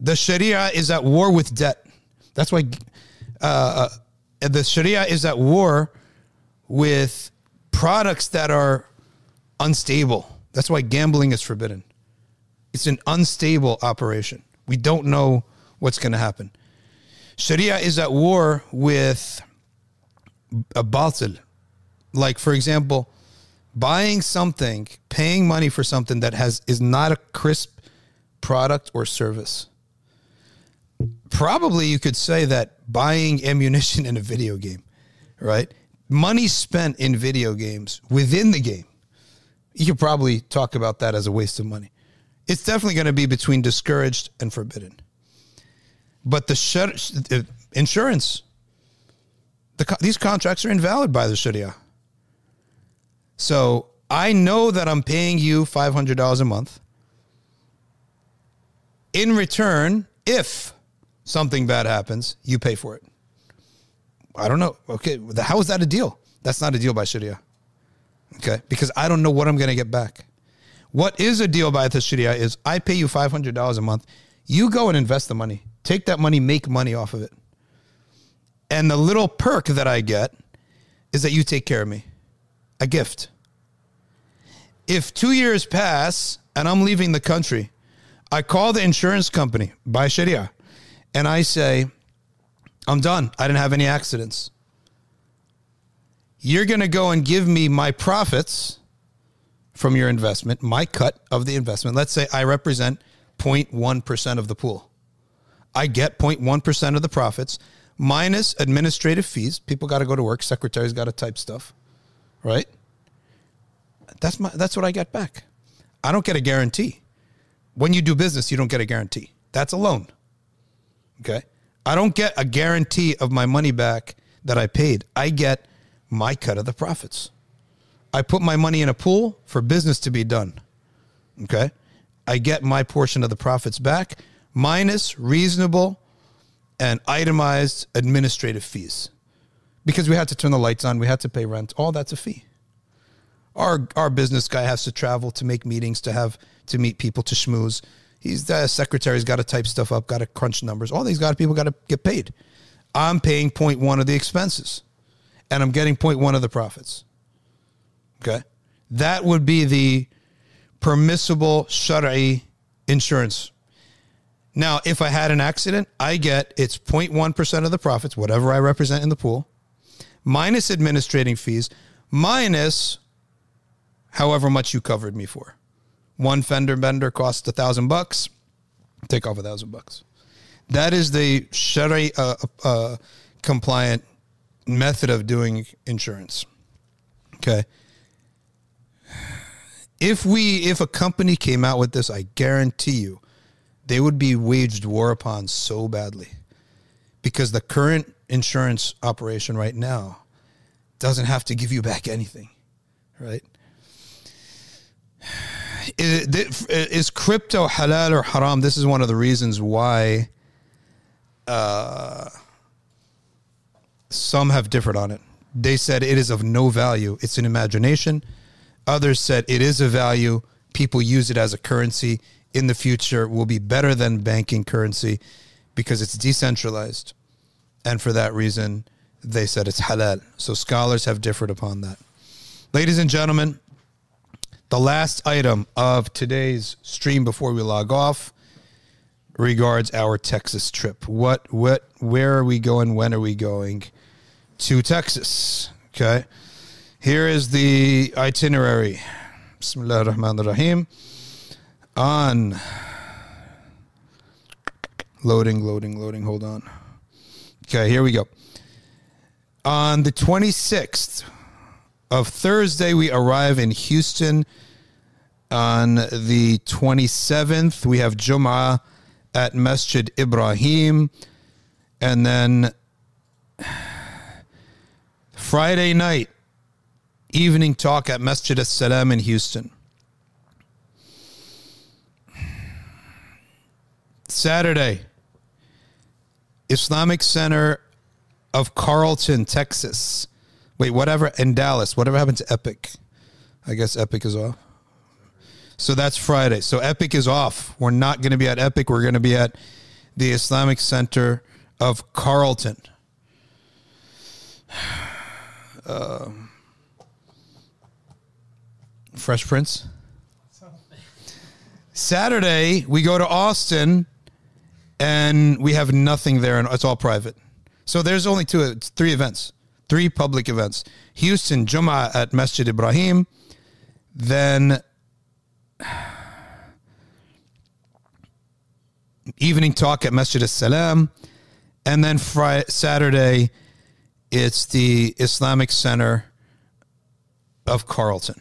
The Sharia is at war with debt. That's why uh, uh, the Sharia is at war with products that are unstable. That's why gambling is forbidden. It's an unstable operation. We don't know what's going to happen. Sharia is at war with a batil. Like, for example, buying something, paying money for something that has is not a crisp product or service. Probably you could say that buying ammunition in a video game, right? Money spent in video games within the game you could probably talk about that as a waste of money. It's definitely going to be between discouraged and forbidden. But the, the insurance, the, these contracts are invalid by the Sharia. So I know that I'm paying you $500 a month. In return, if something bad happens, you pay for it. I don't know. Okay, how is that a deal? That's not a deal by Sharia. Okay. Because I don't know what I'm going to get back. What is a deal by the Sharia is I pay you $500 a month. You go and invest the money. Take that money, make money off of it. And the little perk that I get is that you take care of me. A gift. If two years pass and I'm leaving the country, I call the insurance company by Sharia and I say, I'm done. I didn't have any accidents you're going to go and give me my profits from your investment, my cut of the investment. Let's say I represent 0.1% of the pool. I get 0.1% of the profits minus administrative fees. People got to go to work, secretaries got to type stuff, right? That's my that's what I get back. I don't get a guarantee. When you do business, you don't get a guarantee. That's a loan. Okay? I don't get a guarantee of my money back that I paid. I get my cut of the profits. I put my money in a pool for business to be done. Okay. I get my portion of the profits back minus reasonable and itemized administrative fees. Because we had to turn the lights on, we had to pay rent. All that's a fee. Our our business guy has to travel to make meetings, to have to meet people, to schmooze. He's the secretary's got to type stuff up, got to crunch numbers. All these got people got to get paid. I'm paying 0.1 of the expenses and I'm getting 0.1 of the profits. Okay. That would be the permissible shari insurance. Now, if I had an accident, I get it's 0.1% of the profits, whatever I represent in the pool, minus administrating fees, minus however much you covered me for. One fender bender costs a thousand bucks. Take off a thousand bucks. That is the shari uh, uh, compliant method of doing insurance. Okay. If we if a company came out with this, I guarantee you they would be waged war upon so badly. Because the current insurance operation right now doesn't have to give you back anything. Right? Is, is crypto halal or haram? This is one of the reasons why uh, some have differed on it. They said it is of no value. It's an imagination. Others said it is a value. people use it as a currency in the future will be better than banking currency because it's decentralized. And for that reason, they said it's halal. So scholars have differed upon that. Ladies and gentlemen, the last item of today's stream before we log off regards our Texas trip. What what where are we going? When are we going to Texas? Okay. Here is the itinerary. Bismillah ar-Rahman ar-Rahim. On loading, loading, loading. Hold on. Okay, here we go. On the 26th of Thursday, we arrive in Houston. On the 27th, we have Jum'ah at Masjid Ibrahim. And then Friday night, evening talk at Masjid As Salam in Houston. Saturday, Islamic Center of Carrollton, Texas. Wait, whatever, in Dallas. Whatever happened to Epic? I guess Epic is off. So that's Friday. So Epic is off. We're not going to be at Epic. We're going to be at the Islamic Center of Carrollton. Um, Fresh Prince. Saturday, we go to Austin and we have nothing there and it's all private. So there's only two, three events, three public events. Houston, Jummah at Masjid Ibrahim. Then evening talk at Masjid Salam, and then Friday, Saturday, it's the Islamic Center of Carrollton.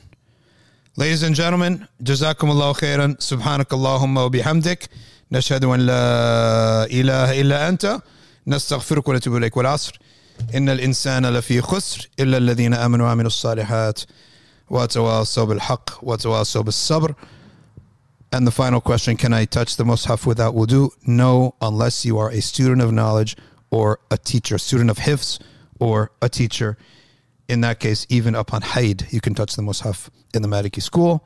Ladies and gentlemen, جزاكم الله خيراً سبحانك اللهم وبحمدك نشهد ilaha illa anta, nastaghfiruka wa natubu ilayk. Wal asr. إن الإنسان لفي خسر إلا الذين آمنوا وعملوا الصالحات وتواصوا بالحق وتواصوا بالصبر And the final question Can I touch the Mus'haf without wudu? No, unless you are a student of knowledge or a teacher, student of hifz or a teacher. In that case, even upon haid, you can touch the Mus'haf in the Maliki school.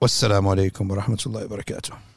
Wassalamu alaikum wa rahmatullahi wa barakatuh.